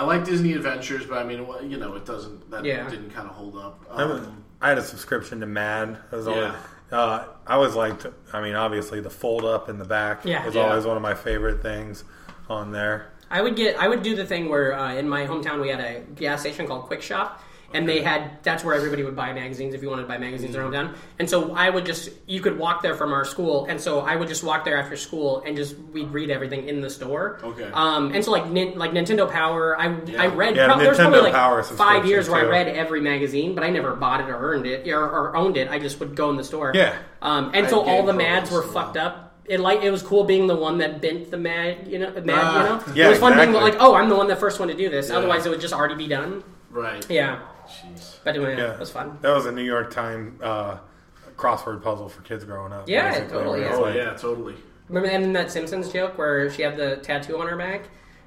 F: I like Disney Adventures, but I mean, you know, it doesn't. That
A: Yeah.
F: didn't kind of hold up.
B: I, was-
F: Um,
B: I had a subscription to Mad. It was always,
F: Yeah.
B: uh, I always liked. I mean, obviously the fold up in the back
A: Yeah.
B: was
F: Yeah.
B: always one of my favorite things on there.
A: I would get I would do the thing where uh, in my hometown we had a gas station called Kwik Shop. And they had that's where everybody would buy magazines if you wanted to buy magazines in their hometown. And so I would just you could walk there from our school, and so I would just walk there after school and just we'd read everything in the store.
F: Okay.
A: Um, and so like nin, like Nintendo Power, I I read
B: Yeah,
A: prob- there was
B: Nintendo
A: probably like
B: Power
A: five years where I read every magazine, but I never bought it or earned it or, or owned it. I just would go in the store.
B: Yeah.
A: Um, and
F: I
A: so all the
F: Game
A: mads were
F: well.
A: fucked up. It like it was cool being the one that bent the mad, you know, mad,
F: Ah.
A: you know.
B: Yeah,
A: it was fun being like, oh, I'm the one, the first one to do this.
F: Yeah.
A: Otherwise, it would just already be done.
F: right.
A: Yeah,
F: Jeez.
A: but anyway,
B: Yeah,
A: it was fun.
B: That was a New York Times uh, crossword puzzle for kids growing up.
A: Yeah,
B: basically,
A: totally, yeah.
F: Oh
B: like-
F: yeah, totally.
A: Remember that in that Simpsons joke where she had the tattoo on her back,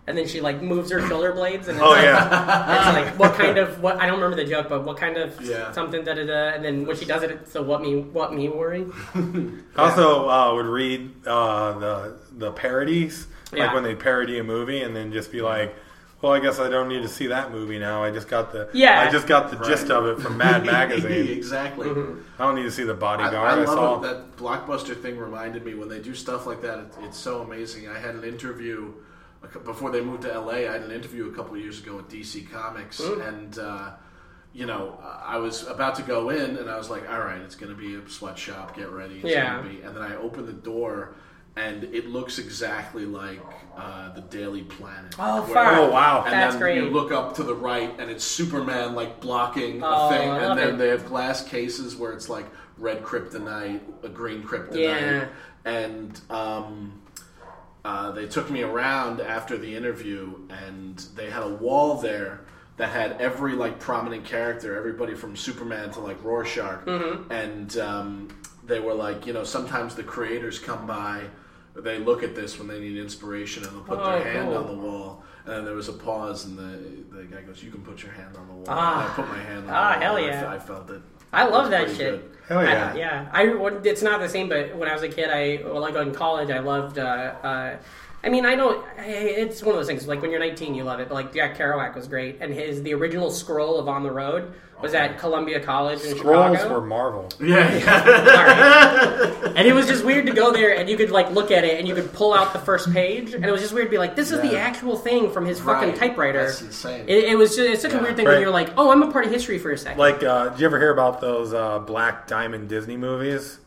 A: and then she like moves her shoulder blades, and it's,
B: Oh
A: like,
B: yeah.
A: it's like what kind of what I don't remember the joke, but what kind of
F: Yeah.
A: something da da da, and then when she does it, it's the what me what me worry.
B: I also uh, would read uh, the the parodies, like
A: Yeah.
B: when they parody a movie, and then just be like, Well, I guess I don't need to see that movie now. I just got the
A: Yeah.
B: I just got the gist of it from Mad Magazine.
F: exactly.
B: I don't need to see the bodyguard.
F: I
B: I, saw.
F: love it. That blockbuster thing reminded me when they do stuff like that. It, it's so amazing. I had an interview before they moved to LA. I had an interview a couple of years ago with DC Comics, and uh, you know, I was about to go in, and I was like, "All right, it's going to be a sweatshop. Get ready." It's
A: Yeah.
F: Gonna be. And then I opened the door. And it looks exactly like uh, the Daily Planet.
A: Oh,
F: Where-
A: fuck.
B: Oh, wow.
F: and
A: That's
F: then
A: great.
F: you look up to the right, and it's Superman like blocking
A: Oh,
F: a thing,
A: I
F: and then
A: it.
F: they have glass cases where it's like red kryptonite, a green kryptonite,
A: Yeah.
F: and um, uh, they took me around after the interview, and they had a wall there that had every like prominent character, everybody from Superman to like Rorschach,
A: Mm-hmm.
F: and um, they were like, you know, sometimes the creators come by. They look at this when they need inspiration, and they'll put
A: Oh,
F: their hand
A: cool.
F: on the wall. And then there was a pause, and the the guy goes, "You can put your hand on the wall."
A: Ah.
F: and I put my hand on
A: Ah,
F: the wall.
A: hell
F: and I
A: yeah.
F: I, felt it.
A: I love that shit.
F: good.
B: Hell yeah.
A: I, yeah. I it's not the same, but when I was a kid, I well, like in college, I loved. Uh, uh, I mean, I don't. It's one of those things. Like when you're 19, you love it. But like Jack Kerouac was great, and his the original scroll of On the Road was at Columbia College in
B: Scrolls
A: Chicago.
B: were Marvel.
F: Yeah, yeah.
A: and it was just weird to go there and you could like look at it and you could pull out the first page and it was just weird to be like this is the actual thing from his fucking
F: Right.
A: typewriter
F: That's insane.
A: it, it was just it's such a weird thing when you're like oh i'm a part of history for a second
B: Like, uh, did you ever hear about those uh, Black Diamond Disney movies?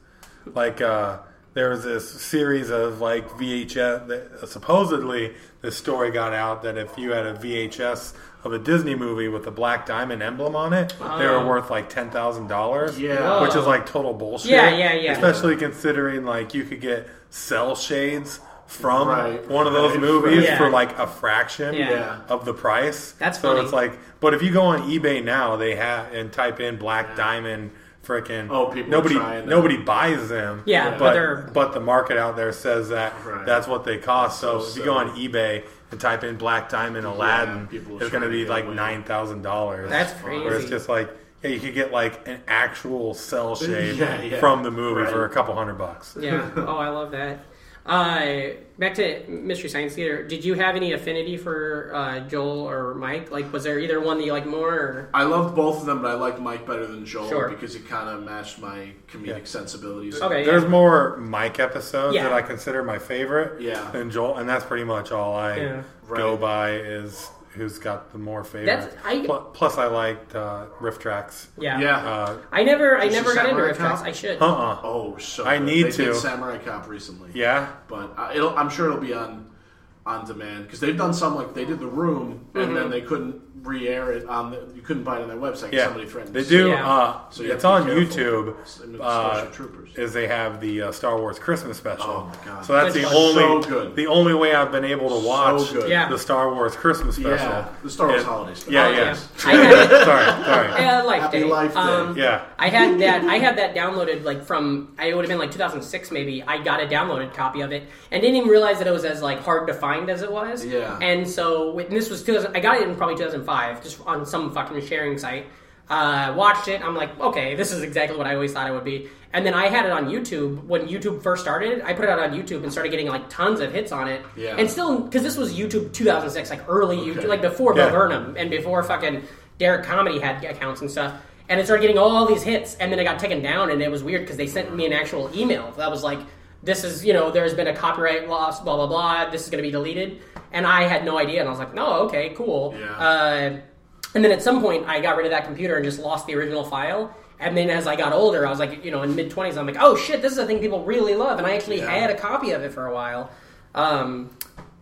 B: Like, uh, there was this series of like VHS. That, supposedly, this story got out that if you had a VHS of a Disney movie with a Black Diamond emblem on it, they were oh. worth like ten thousand dollars.
F: Yeah.
B: which is like total bullshit.
A: Yeah, yeah, yeah.
B: Especially considering like you could get cell shades from
F: Right,
B: one of those
F: right,
B: movies
A: right.
B: for like a fraction
A: Yeah.
B: of the price.
A: That's
B: so
A: funny.
B: it's like, but if you go on eBay now, they have and type in Black Diamond, frickin'
F: Oh, people
B: nobody
F: trying
B: nobody buys them.
A: Yeah, but
B: but but the market out there says that
F: Right.
B: that's what they cost. So,
F: So
B: if you go on eBay and type in Black Diamond Aladdin,
F: people are
B: it's going to be like nine thousand dollars.
A: That's crazy.
B: Where it's just like. Yeah, you could get like an actual cell shade
F: Yeah, yeah.
B: from the movie
F: Right.
B: for a couple hundred bucks.
A: yeah oh i love that uh, back to mystery science theater did you have any affinity for uh, joel or mike like was there either one that you like more or
F: I loved both of them, but I liked Mike better than Joel
A: Sure.
F: because he kind of matched my comedic
B: Yeah.
F: sensibilities.
A: Okay.
B: There's more Mike episodes
A: Yeah.
B: that I consider my favorite
F: Yeah.
B: than Joel, and that's pretty much all I
A: Yeah.
B: go
F: Right.
B: by is who's got the more favorite.
A: That's- I-
B: Plus, I liked uh, RiffTrax.
A: yeah
F: Yeah.
B: Uh
A: i never i never got into
F: Samurai RiffTrax
A: i should
B: uh uh.
F: Oh, so
B: I
F: good.
B: need
F: they
B: to.
F: Did Samurai Cop recently.
B: Yeah.
F: but uh, it'll, I'm sure it'll be on on demand because they've done some like they did the room and
A: Mm-hmm.
F: then they couldn't re-air it on the you couldn't buy it on their website. 'cause
B: Yeah.
F: somebody threatened.
B: They
F: to
B: do.
F: sue.
A: Yeah.
B: Uh,
F: So you
B: it's
F: have
B: on
F: to be careful.
B: YouTube.
F: Same with
B: Uh,
F: Starship Troopers.
B: is they have the uh, Star Wars Christmas special.
F: Oh my God.
B: So that's
A: Which
B: the
A: is
B: only
F: so good.
B: the only way I've been able to watch
F: good.
A: Yeah.
B: the Star Wars Christmas special.
F: Yeah, the Star Wars
B: It-
F: holiday stuff.
B: Yeah,
A: Oh,
B: yeah.
A: yeah. I had it.
B: sorry, sorry.
A: Yeah, Life
F: Happy
A: Day.
F: Life Day.
A: Um,
B: Yeah.
A: I had that. I had that downloaded like from. I would have been like 2006 maybe. I got a downloaded copy of it and didn't even realize that it was as like hard to find as it was.
F: Yeah.
A: And so and this was 2000. I got it in probably 2005, just on some fucking sharing site. Uh, watched it. I'm like, okay, this is exactly what I always thought it would be. And then I had it on YouTube when YouTube first started. I put it out on YouTube and started getting like tons of hits on it.
F: Yeah.
A: And still, because this was YouTube 2006, like early
F: Okay.
A: YouTube, like before
B: Yeah.
A: Burnham and before fucking Derrick Comedy had accounts and stuff. And it started getting all these hits, and then it got taken down, and it was weird because they sent me an actual email that was like, "This is, you know, there's been a copyright loss, blah blah blah. This is going to be deleted." And I had no idea, and I was like, "No, okay, cool."
F: Yeah.
A: Uh, and then at some point, I got rid of that computer and just lost the original file. And then as I got older, I was like, you know, in mid twenties, I'm like, oh shit, this is a thing people really love, and I actually
F: Yeah.
A: had a copy of it for a while. Um,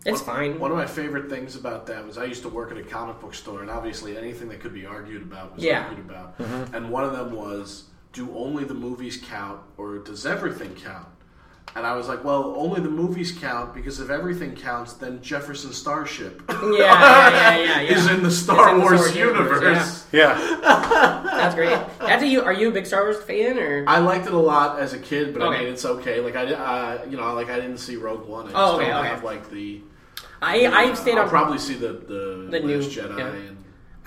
A: it's fine.
F: One of my favorite things about that was I used to work at a comic book store, and obviously anything that could be argued about was
A: Yeah.
F: argued about. And one of them was, do only the movies count, or does everything count? And I was like, well, only the movies count because if everything counts, then Jefferson Starship
A: yeah, yeah, yeah, yeah, yeah.
F: is in the Star
A: in the
F: Wars
A: Star Wars universe,
F: universe.
B: Yeah.
A: That's great. That's a you. Are you a big Star Wars fan or?
F: I liked it a lot as a kid, but
A: Okay.
F: I mean, it's okay. Like I, uh, you know, like I didn't see Rogue One. I just
A: Oh, okay,
F: don't
A: okay.
F: have like the.
A: I I've stayed
F: I'll
A: on.
F: probably see the the,
A: The new-
F: Jedi
A: yeah.
F: and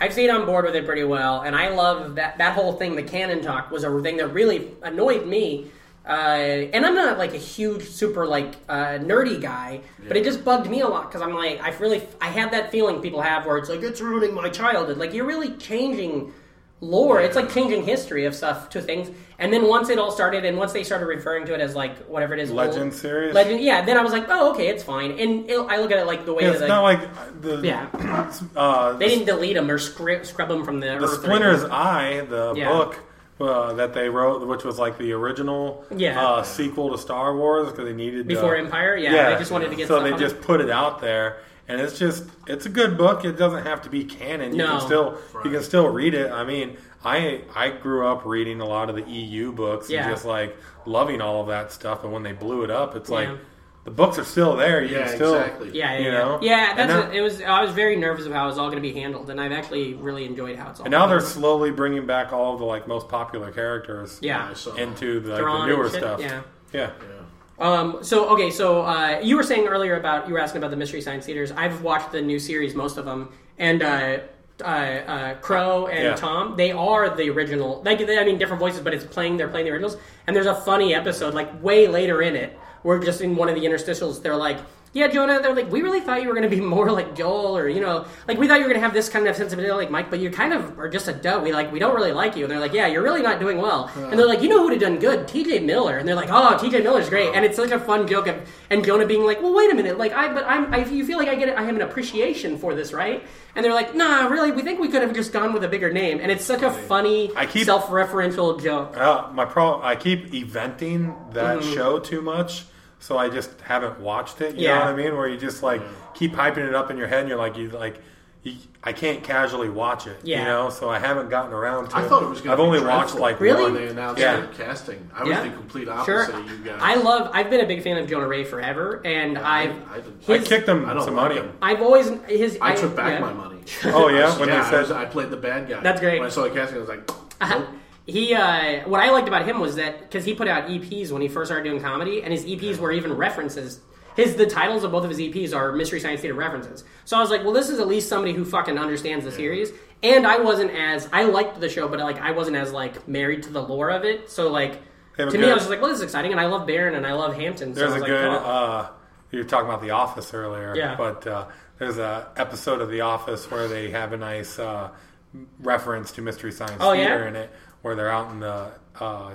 A: I've stayed on board with it pretty well, and I love that that whole thing. The canon talk was a thing that really annoyed me Uh, and I'm not like a huge, super like uh, nerdy guy, but it just bugged me a lot because I'm like, I really, I had that feeling people have where it's like it's ruining my childhood. Like you're really changing lore. It's like changing history of stuff to things. And then once it all started, and once they started referring to it as like whatever it is,
B: Legend
A: old-
B: series?
A: legend, yeah. Then I was like, oh, okay, it's fine. And it, I look at it like the way
B: Yeah,
A: that
B: it's not like the
A: Yeah.
B: uh,
A: they didn't delete them or scrub, scrub them from the,
B: the
A: earth
B: Splinter's. Eye, the
A: Yeah.
B: book uh, that they wrote, which was like the original
A: Yeah.
B: uh, sequel to Star Wars because they needed
A: Before
B: uh,
A: Empire? Yeah, they just wanted to get
B: So
A: stuff
B: they
A: on
B: just
A: it.
B: put it out there, and it's just it's a good book. It doesn't have to be canon. You
A: No.
B: can still you can still read it. I mean, I I grew up reading a lot of the EU books
A: Yeah.
B: and just like loving all of that stuff. And when they blew it up, it's like
A: Yeah.
B: The books are still there. You
F: Yeah,
B: can still
F: exactly.
A: Yeah, yeah,
B: you
A: yeah.
B: know?
A: yeah. That's
B: now-
A: a, it. Was I was very nervous of how it was all going to be handled, and I've actually really enjoyed how it's all.
B: And now they're
A: handled.
B: slowly bringing back all of the like most popular characters.
A: yeah.
B: Into the, like, the newer
A: shit,
B: stuff.
A: yeah.
B: yeah.
A: Um, so okay, so uh, you were saying earlier about you were asking about the Mystery Science Theaters. I've watched the new series, most of them, and uh, uh, uh, Crow and
B: Yeah.
A: Tom, they are the original. Like they, I mean, different voices, but it's playing. They're playing the originals. And there's a funny episode, like way later in it, where just in one of the interstitials, they're like. Yeah, Jonah, they're like, we really thought you were going to be more like Joel, or, you know, like, we thought you were going to have this kind of sensibility like Mike, but you kind of are just a dope. We, like, we don't really like you. And they're like, yeah, you're really not doing well. And they're like, you know who would have done good? TJ Miller. And they're like, oh, TJ Miller's great. And it's such a fun joke. Of, and Jonah being like, well, wait a minute. Like, I, but I'm, I, you feel like I get, it, I have an appreciation for this, right? And they're like, nah, really, we think we could have just gone with a bigger name. And it's such a funny,
B: I keep-
A: self-referential joke.
B: Uh, my problem, I keep eventing that
A: Mm-hmm.
B: show too much, so I just haven't watched it. You
A: Yeah.
B: know what I mean? Where you just like mm-hmm. keep hyping it up in your head, and you're like, you like, you, I can't casually watch it.
A: Yeah.
B: You know, so I haven't gotten around to.
F: I thought it was going to.
B: I've
F: to
B: only
F: be
B: watched like
A: Really?
F: when
B: one.
F: they announced
B: Yeah.
F: their casting. I was
A: Yeah.
F: the complete
A: Sure.
F: opposite of you guys.
A: I love, I've been a big fan of Jonah Ray forever. And I've,
F: I didn't-
B: I kicked him
F: I don't
B: some
F: like
B: money.
F: him.
A: I've always, his,
F: I took back
A: yeah.
F: my money.
B: Oh yeah, when
F: yeah,
B: they
F: I,
B: said
F: was- I played the bad guy.
A: That's great.
F: When I saw the casting, I was like, nope.
A: He, uh, what I liked about him was that because he put out EPs when he first started doing comedy, and his EPs were even references. His the titles of both of his EPs are Mystery Science Theater references. So I was like, well, this is at least somebody who fucking understands the series. And I wasn't as I liked the show, but like I wasn't as like married to the lore of it. So like
B: They have
A: to
B: a
A: me, I
B: good-
A: was just like, well, this is exciting, and I love Baron and I love Hampton. So
B: There's
A: I
B: a
A: was
B: good.
A: like, oh.
B: Uh, you were talking about The Office earlier.
A: Yeah.
B: But uh, there's a episode of The Office where they have a nice uh, reference to Mystery Science
A: Oh,
B: Theater
A: yeah?
B: in it, where they're out in the. Uh,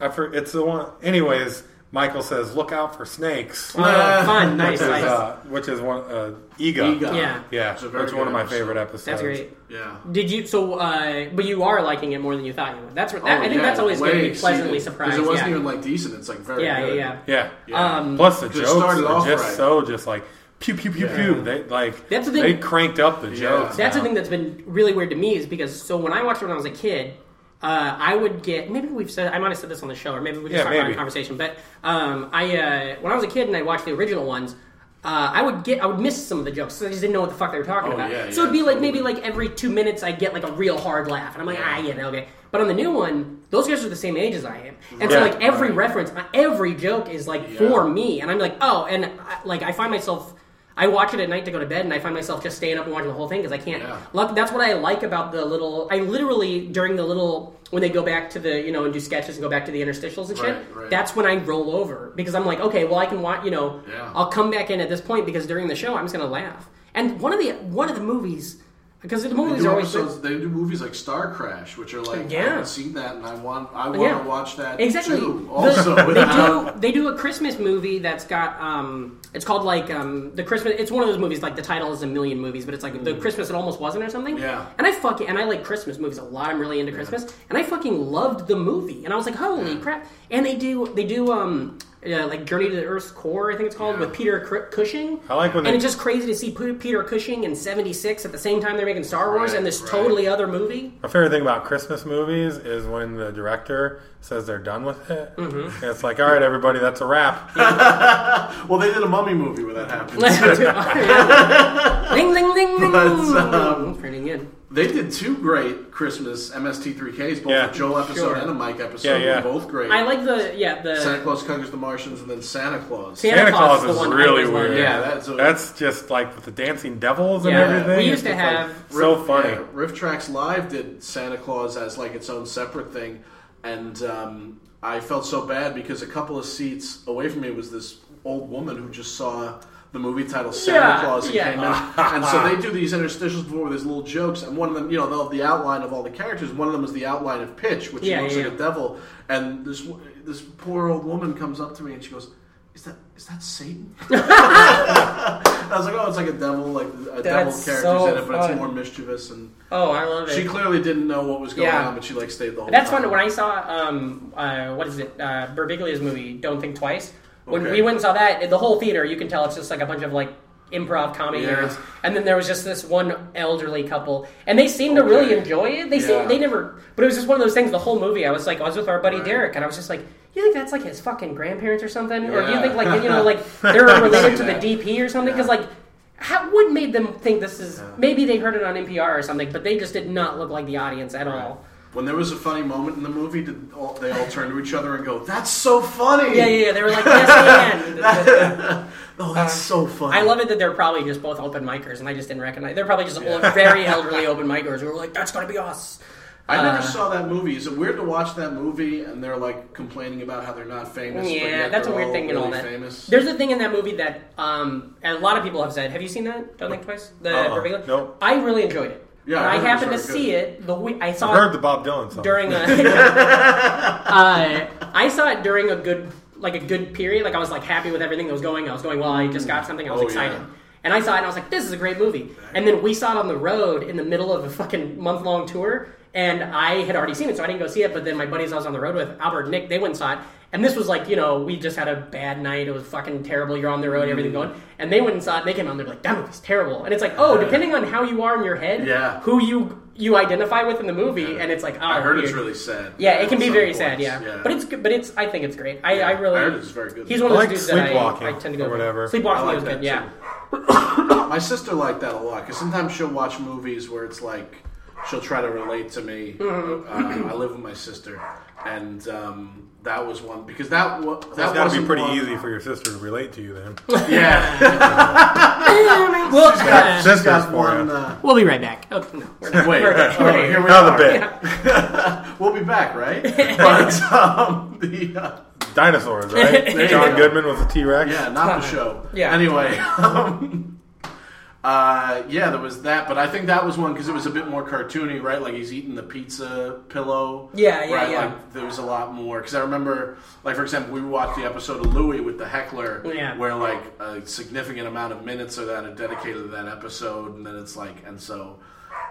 B: I for, it's the one. Anyways, Michael says, "Look out for snakes."
A: Oh, fun, nice,
B: which is,
A: nice.
B: uh, which is one uh, Ega.
F: Ega.
A: Yeah.
B: Yeah,
F: It's
B: which one of
F: good
B: my
F: episode.
B: favorite episodes.
A: That's great.
F: Yeah.
A: Did you? So, uh, but you are liking it more than you thought you would. That's what. That,
F: Oh,
A: I think
F: yeah,
A: that's always going to be pleasantly
F: exceeded.
A: surprised.
F: Because it wasn't
A: yeah.
F: even like decent. It's like very
A: yeah, yeah,
F: good.
A: yeah.
B: Yeah.
F: Yeah.
A: Um,
B: Plus the jokes
F: started
B: are
F: off
B: just
F: right.
B: so just like pew pew pew
F: Yeah.
B: pew. They like
A: That's the thing.
B: they cranked up the jokes.
A: That's
B: now.
A: the thing that's been really weird to me is because so when I watched it when I was a kid, uh, I would get maybe we've said I might have said this on the show or maybe we just
B: Yeah,
A: talked about in conversation. But um, I uh, when I was a kid and I watched the original ones. Uh, I would get, I would miss some of the jokes because I just didn't know what the fuck they were talking
F: Oh,
A: about.
F: yeah,
A: so it'd be like maybe like every two minutes I'd get like a real hard laugh, and I'm like, ah, yeah, okay. But on the new one, those guys are the same age as I am, and so like every reference, uh, every joke is like for me, and I'm like, oh, and I, like I find myself. I watch it at night to go to bed, and I find myself just staying up and watching the whole thing because I can't.
F: Yeah.
A: Luck, that's what I like about the little. I literally during the little when they go back to the you know and do sketches and go back to the interstitials and shit.
F: Right, right.
A: That's when I roll over because I'm like, okay, well I can watch. You know,
F: Yeah.
A: I'll come back in at this point because during the show I'm just gonna laugh. And one of the one of the movies because the
F: They
A: movies
F: do
A: are always
F: episodes. They do movies like Starcrash, which are like yeah. I
A: Yeah.
F: haven't seen that, and I want I want
A: Yeah.
F: to watch that
A: Exactly.
F: too.
A: The-
F: Also,
A: they do they do a Christmas movie that's got um it's called like um the Christmas it's one of those movies like the title is a million movies but it's like the Christmas it almost wasn't or something.
F: Yeah.
A: And I fucking and I like Christmas movies a lot. I'm really into Christmas and I fucking loved the movie and I was like holy crap. And they do they do um uh, like Journey to the Earth's Core I think it's called with Peter Cr- Cushing.
B: I like when
A: and it's just crazy to see P- Peter Cushing in '76 at the same time they're making Star Wars
F: Right,
A: and this
F: right.
A: totally other movie.
B: My favorite thing about Christmas movies is when the director says they're done with it.
A: Mm-hmm.
B: It's like, all right, everybody, that's a wrap.
F: well, they did a mummy movie where that happened.
A: Ding ding ding ding.
F: But, um,
A: Pretty good.
F: They did two great Christmas MST3Ks, both
B: Yeah.
F: a Joel episode
A: Sure.
F: and a Mike episode.
B: Yeah, yeah.
F: Both great.
A: I like the yeah the
F: Santa Claus Conquers the Martians, and then Santa Claus.
A: Santa,
B: Santa
A: Claus,
B: Claus
A: is
B: is really
A: always wanted.
B: weird.
F: yeah, that's a,
B: That's just like with the dancing devils and
A: Yeah.
B: everything.
A: We used
B: It's
A: to
B: just, like,
A: have-
B: so funny.
F: yeah, RiffTrax Live did Santa Claus as like its own separate thing, and um, I felt so bad because a couple of seats away from me was this old woman who just saw the movie title Santa
A: Yeah,
F: Claus and
A: yeah.
F: came in. and so they do these interstitials before with these little jokes, and one of them, you know, they'll have the outline of all the characters. One of them is the outline of Pitch, which
A: Yeah,
F: looks
A: yeah,
F: like a devil. And this this poor old woman comes up to me and she goes, "Is that is that Satan?" I was like, "Oh, it's like a devil, like a devil
A: That's
F: character's
A: so
F: in it, but
A: fun.
F: it's more mischievous." And
A: Oh, I love it.
F: she clearly didn't know what was going
A: Yeah.
F: on, but she like stayed the whole
A: That's
F: time.
A: fun. When I saw um, uh, what is it, uh, Birbiglia's movie, Don't Think Twice. When
F: Okay.
A: we went and saw that, the whole theater, you can tell it's just like a bunch of like improv comedy
F: Yeah.
A: nerds, and then there was just this one elderly couple, and they seemed to really enjoy it. They
F: Yeah.
A: seemed they never, but it was just one of those things. The whole movie, I was like, I was with our buddy
F: Right.
A: Derek, and I was just like, you think that's like his fucking grandparents or something, or do you think like you know like they're related to the. DP or something? Because
F: Yeah.
A: like. How, what made them think this is? Maybe they heard it on NPR or something, but they just did not look like the audience at all.
F: When there was a funny moment in the movie, did all, they all turn to each other and go, "That's so funny!"
A: Yeah, yeah, yeah. They were like, yes, and.
F: Oh, that's so funny.
A: I love it that they're probably just both open micers, and I just didn't recognize. They're probably just old, very elderly open micers who were like, "That's gonna be us."
F: I never
A: Uh,
F: saw that movie. Is it weird to watch that movie and they're like complaining about how they're not famous? but
A: Yeah,
F: yet
A: that's a weird
F: all
A: thing and all that.
F: Famous?
A: There's a thing in that movie that um, a lot of people have said. Have you seen that? Don't think twice. The
B: Uh-uh.
A: Birbiglia?
B: Nope.
A: I really enjoyed it.
F: Yeah,
A: And
F: I
A: I,
F: heard it was
A: happened to see it the week I saw
B: I heard
A: it
B: the Bob Dylan song.
A: during a. uh, I saw it during a good, like a good period. Like I was like happy with everything that was going. I was going well. I just got something. I was
F: Oh,
A: excited.
F: yeah.
A: And I saw it and I was like, this is a great movie. And then we saw it on the road in the middle of a fucking month long tour. And I had already seen it, so I didn't go see it. But then my buddies I was on the road with, Albert and Nick, they went and saw it. And this was like, you know, we just had a bad night. It was fucking terrible. You're on the road,
F: Mm.
A: everything going. And they went and saw it. And they came out and they're like, that movie's terrible. And it's like, oh, depending on how you are in your head,
F: Yeah.
A: who you you identify with in the movie, and it's like, oh,
F: I heard it's really sad.
A: Yeah, it can be very
F: some
A: sad.
F: points,
A: Yeah. but it's good. But it's I think it's great. I,
F: Yeah,
A: I really
F: I heard it's very good.
A: He's one
B: I
A: of
B: like
A: those dudes that I, I tend to go
B: or
A: with.
B: whatever.
A: Sleepwalking
F: I like
A: was
F: that
A: good. Yeah.
F: My sister liked that a lot because sometimes she'll watch movies where it's like she'll try to relate to me.
A: Mm-hmm.
F: Uh, I live with my sister, and um, that was one because that wa- that
B: That's got to be pretty
F: one-
B: easy for your sister to relate to you then.
F: Yeah,
A: Well,
B: Sisters
F: got
B: for
F: one.
B: you.
F: Uh,
A: we'll be right back. Oh, no, we're not.
F: wait, oh, here we
B: Now the
F: are.
B: bit.
F: We'll be back, right? But um, the uh,
B: Dinosaurs, right? John
F: go.
B: Goodman was a T Rex.
F: Yeah, not the show.
A: Yeah.
F: Anyway, um, uh, yeah, there was that, but I think that was one because it was a bit more cartoony, right? Like he's eating the pizza pillow.
A: Yeah, yeah,
F: right?
A: yeah.
F: Like there was a lot more because I remember, like for example, we watched the episode of Louie with the heckler,
A: Yeah.
F: where like a significant amount of minutes of that are dedicated to that episode, and then it's like, and so.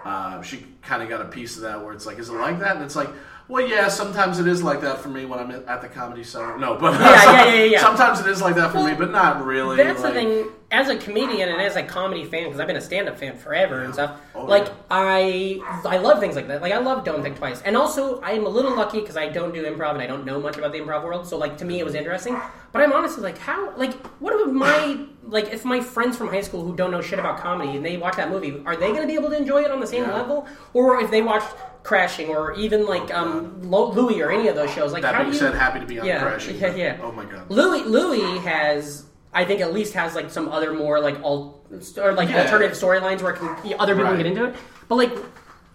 F: Uh, she kind of got a piece of that where it's like, is it like that? And it's like, well, yeah, sometimes it is like that for me when I'm at the comedy center. No, but
A: Yeah, yeah, yeah, yeah.
F: sometimes it is like that for me, but not really.
A: That's
F: like,
A: the thing. As a comedian and as a comedy fan, because I've been a stand-up fan forever and stuff.
F: Oh,
A: like
F: yeah.
A: I, I love things like that. Like I love Don't Think Twice, and also I am a little lucky because I don't do improv and I don't know much about the improv world. So like to me, it was interesting. But I'm honestly like, how? Like, what if my like if my friends from high school who don't know shit about comedy and they watch that movie, are they going to be able to enjoy it on the same
F: Yeah.
A: level? Or if they watched Crashing or even like um, Lo- Louis or any of those shows, like
F: That
A: how
F: being
A: you?
F: said, happy to be on
A: Yeah,
F: Crashing.
A: yeah, yeah.
F: Oh my god.
A: Louis Louis has I think at least has like some other more like all or like
F: Yeah.
A: alternative storylines where can, other people
F: Right.
A: can get into it. But like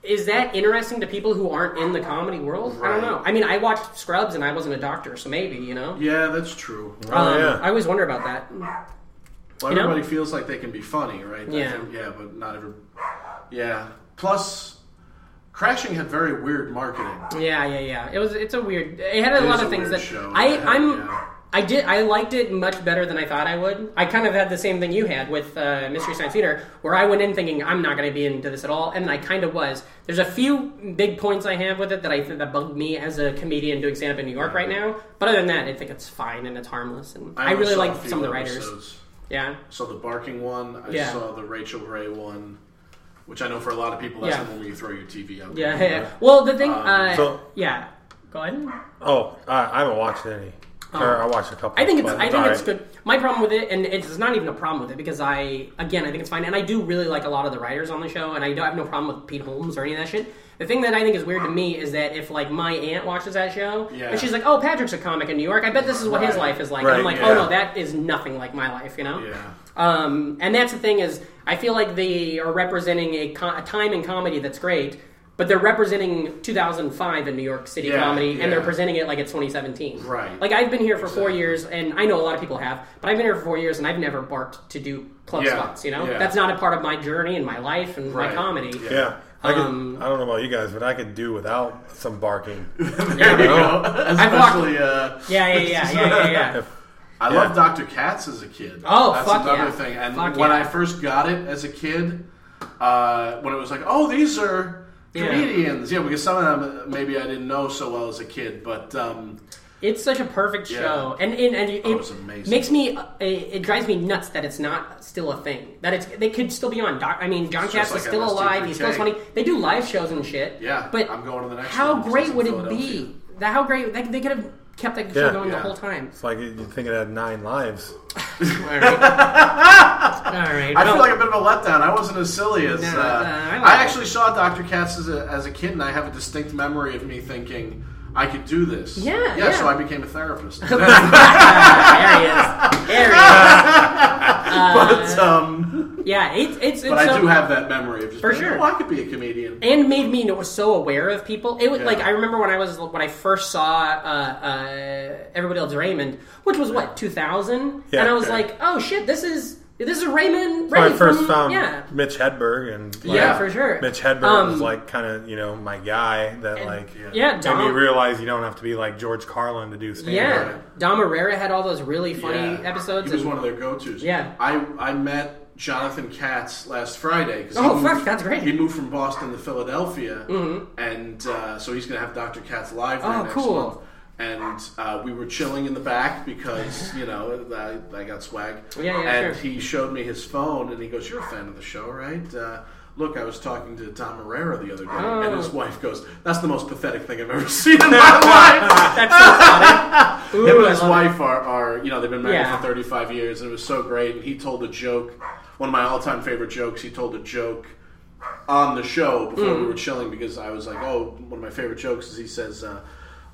A: is that interesting to people who aren't in the comedy world? I don't know. I mean, I watched Scrubs and I wasn't a doctor, so maybe, you know.
F: Yeah, that's true.
B: Oh,
A: Um,
B: yeah.
A: I always wonder about that.
F: Well,
A: You know?
F: everybody feels like they can be funny, right?
A: Yeah.
F: Think- yeah, but not every. Yeah. Plus, Crashing had very weird marketing.
A: Yeah, yeah, yeah. It was. It's a weird. It had a
F: It
A: lot of things that
F: show.
A: I.
F: Yeah,
A: I'm.
F: yeah.
A: I did. I liked it much better than I thought I would. I kind of had the same thing you had with uh, Mystery Science Theater, where I went in thinking I'm not going to be into this at all, and I kind of was. There's a few big points I have with it that I think that bug me as a comedian doing stand up in New York right now. But other than that, I think it's fine and it's harmless, and I,
F: only
A: really like some of the writers.
F: episodes.
A: Yeah,
F: saw the barking one. I
A: Yeah.
F: saw the Rachael Ray one, which I know for a lot of people that's
A: Yeah.
F: the one where you throw your TV out.
A: yeah,
F: there.
A: yeah. Well, the thing,
F: Um,
A: uh,
B: so-
A: yeah. Go ahead.
B: Oh, I, I haven't watched any. Or I watched a couple.
A: I think it's I think it's good. My problem with it, and it's not even a problem with it, because I again I think it's fine, and I do really like a lot of the writers on the show, and I don't have no problem with Pete Holmes or any of that shit. The thing that I think is weird to me is that if like my aunt watches that show
F: Yeah.
A: and she's like, "Oh, Patrick's a comic in New York. I bet this is what his life is like." And I'm
B: Right,
A: like, "Oh no, that is nothing like my life," you know.
F: Yeah.
A: Um, and that's the thing is, I feel like they are representing a, co- a time in comedy that's great, but they're representing 2005 in New York City
F: Yeah,
A: comedy, and they're presenting it like it's 2017.
F: Right.
A: Like I've been here for four years, and I know a lot of people have, but I've been here for four years, and I've never barked to do club
F: Yeah,
A: spots. You know,
F: yeah.
A: that's not a part of my journey and my life and my comedy.
B: Yeah. I, could,
A: Um,
B: I don't know about you guys, but I could do without some barking.
F: There you go. Especially, uh,
A: Yeah, yeah, yeah, yeah, yeah, yeah.
F: I
B: Yeah.
F: love Dr. Katz as a kid.
A: Oh,
F: that's
A: fuck
F: another
A: yeah.
F: thing. And
A: Fuck
F: when
A: yeah.
F: I first got it as a kid, uh, when it was like, oh, these are comedians, yeah, because some of them uh, maybe I didn't know so well as a kid, but um,
A: It's such a perfect show, and and, and it,
F: Oh, amazing.
A: makes me it, it drives me nuts that it's not still a thing. That it's they could still be on. Doc, I mean, John Katz
F: just
A: is still alive. He's still funny. They do live shows and shit.
F: Yeah,
A: but
F: I'm going to the next
A: How
F: one.
A: Great would it be? That how great they could have kept that show
B: Yeah.
A: going the whole time.
B: It's like you think it had nine lives.
A: All right, all right.
F: I feel like a bit of a letdown. I wasn't as silly as.
A: No,
F: uh,
A: uh, I
F: I,
A: like it.
F: actually saw Dr. Katz as a, as a kid, and I have a distinct memory of me thinking I could do this.
A: Yeah,
F: yeah.
A: yeah.
F: So I became a therapist.
A: there he is. There he is.
F: but um,
A: Yeah, it's it's. it's
F: but I do have that memory of just
A: For
F: being,
A: sure.
F: Oh, I could be a comedian.
A: and made me know, was so aware of people. It was
F: Yeah.
A: like I remember when I was when I first saw uh, uh, Everybody Else Raymond, which was what 2000,
B: Yeah,
A: and I was
B: okay.
A: like, oh shit, this is this is Raymond.
B: When I
A: Raymond
B: first
A: from-
B: found
A: yeah.
B: Mitch Hedberg, and like,
A: Yeah, for sure.
B: Mitch Hedberg
A: Um,
B: was like kind of you know my guy that like
A: yeah,
B: made me realize you don't have to be like George Carlin to do stand
A: Yeah, Dom Irrera had all those really funny
F: Yeah.
A: episodes.
F: He was
A: and-
F: one of their go-tos.
A: Yeah.
F: I I met Jonathan Katz last Friday. 'cause
A: Oh,
F: moved-
A: fuck, that's great.
F: He moved from Boston to Philadelphia, and uh, so he's going to have Dr. Katz live there
A: Oh,
F: next
A: cool.
F: month. And uh, we were chilling in the back because you know I, I got swag.
A: Yeah, yeah,
F: And
A: sure.
F: he showed me his phone, and he goes, "You're a fan of the show, right?" Uh, Look, I was talking to Dom Irrera the other day, and his
A: Oh.
F: wife goes, "That's the most pathetic thing I've ever seen in my life."
A: That's so funny.
F: Him and his wife are, are, you know, they've been married
A: Yeah.
F: for 35 years, and it was so great. And he told a joke, one of my all-time favorite jokes. He told a joke on the show before
A: Mm.
F: we were chilling because I was like, oh, one of my favorite jokes is he says, uh,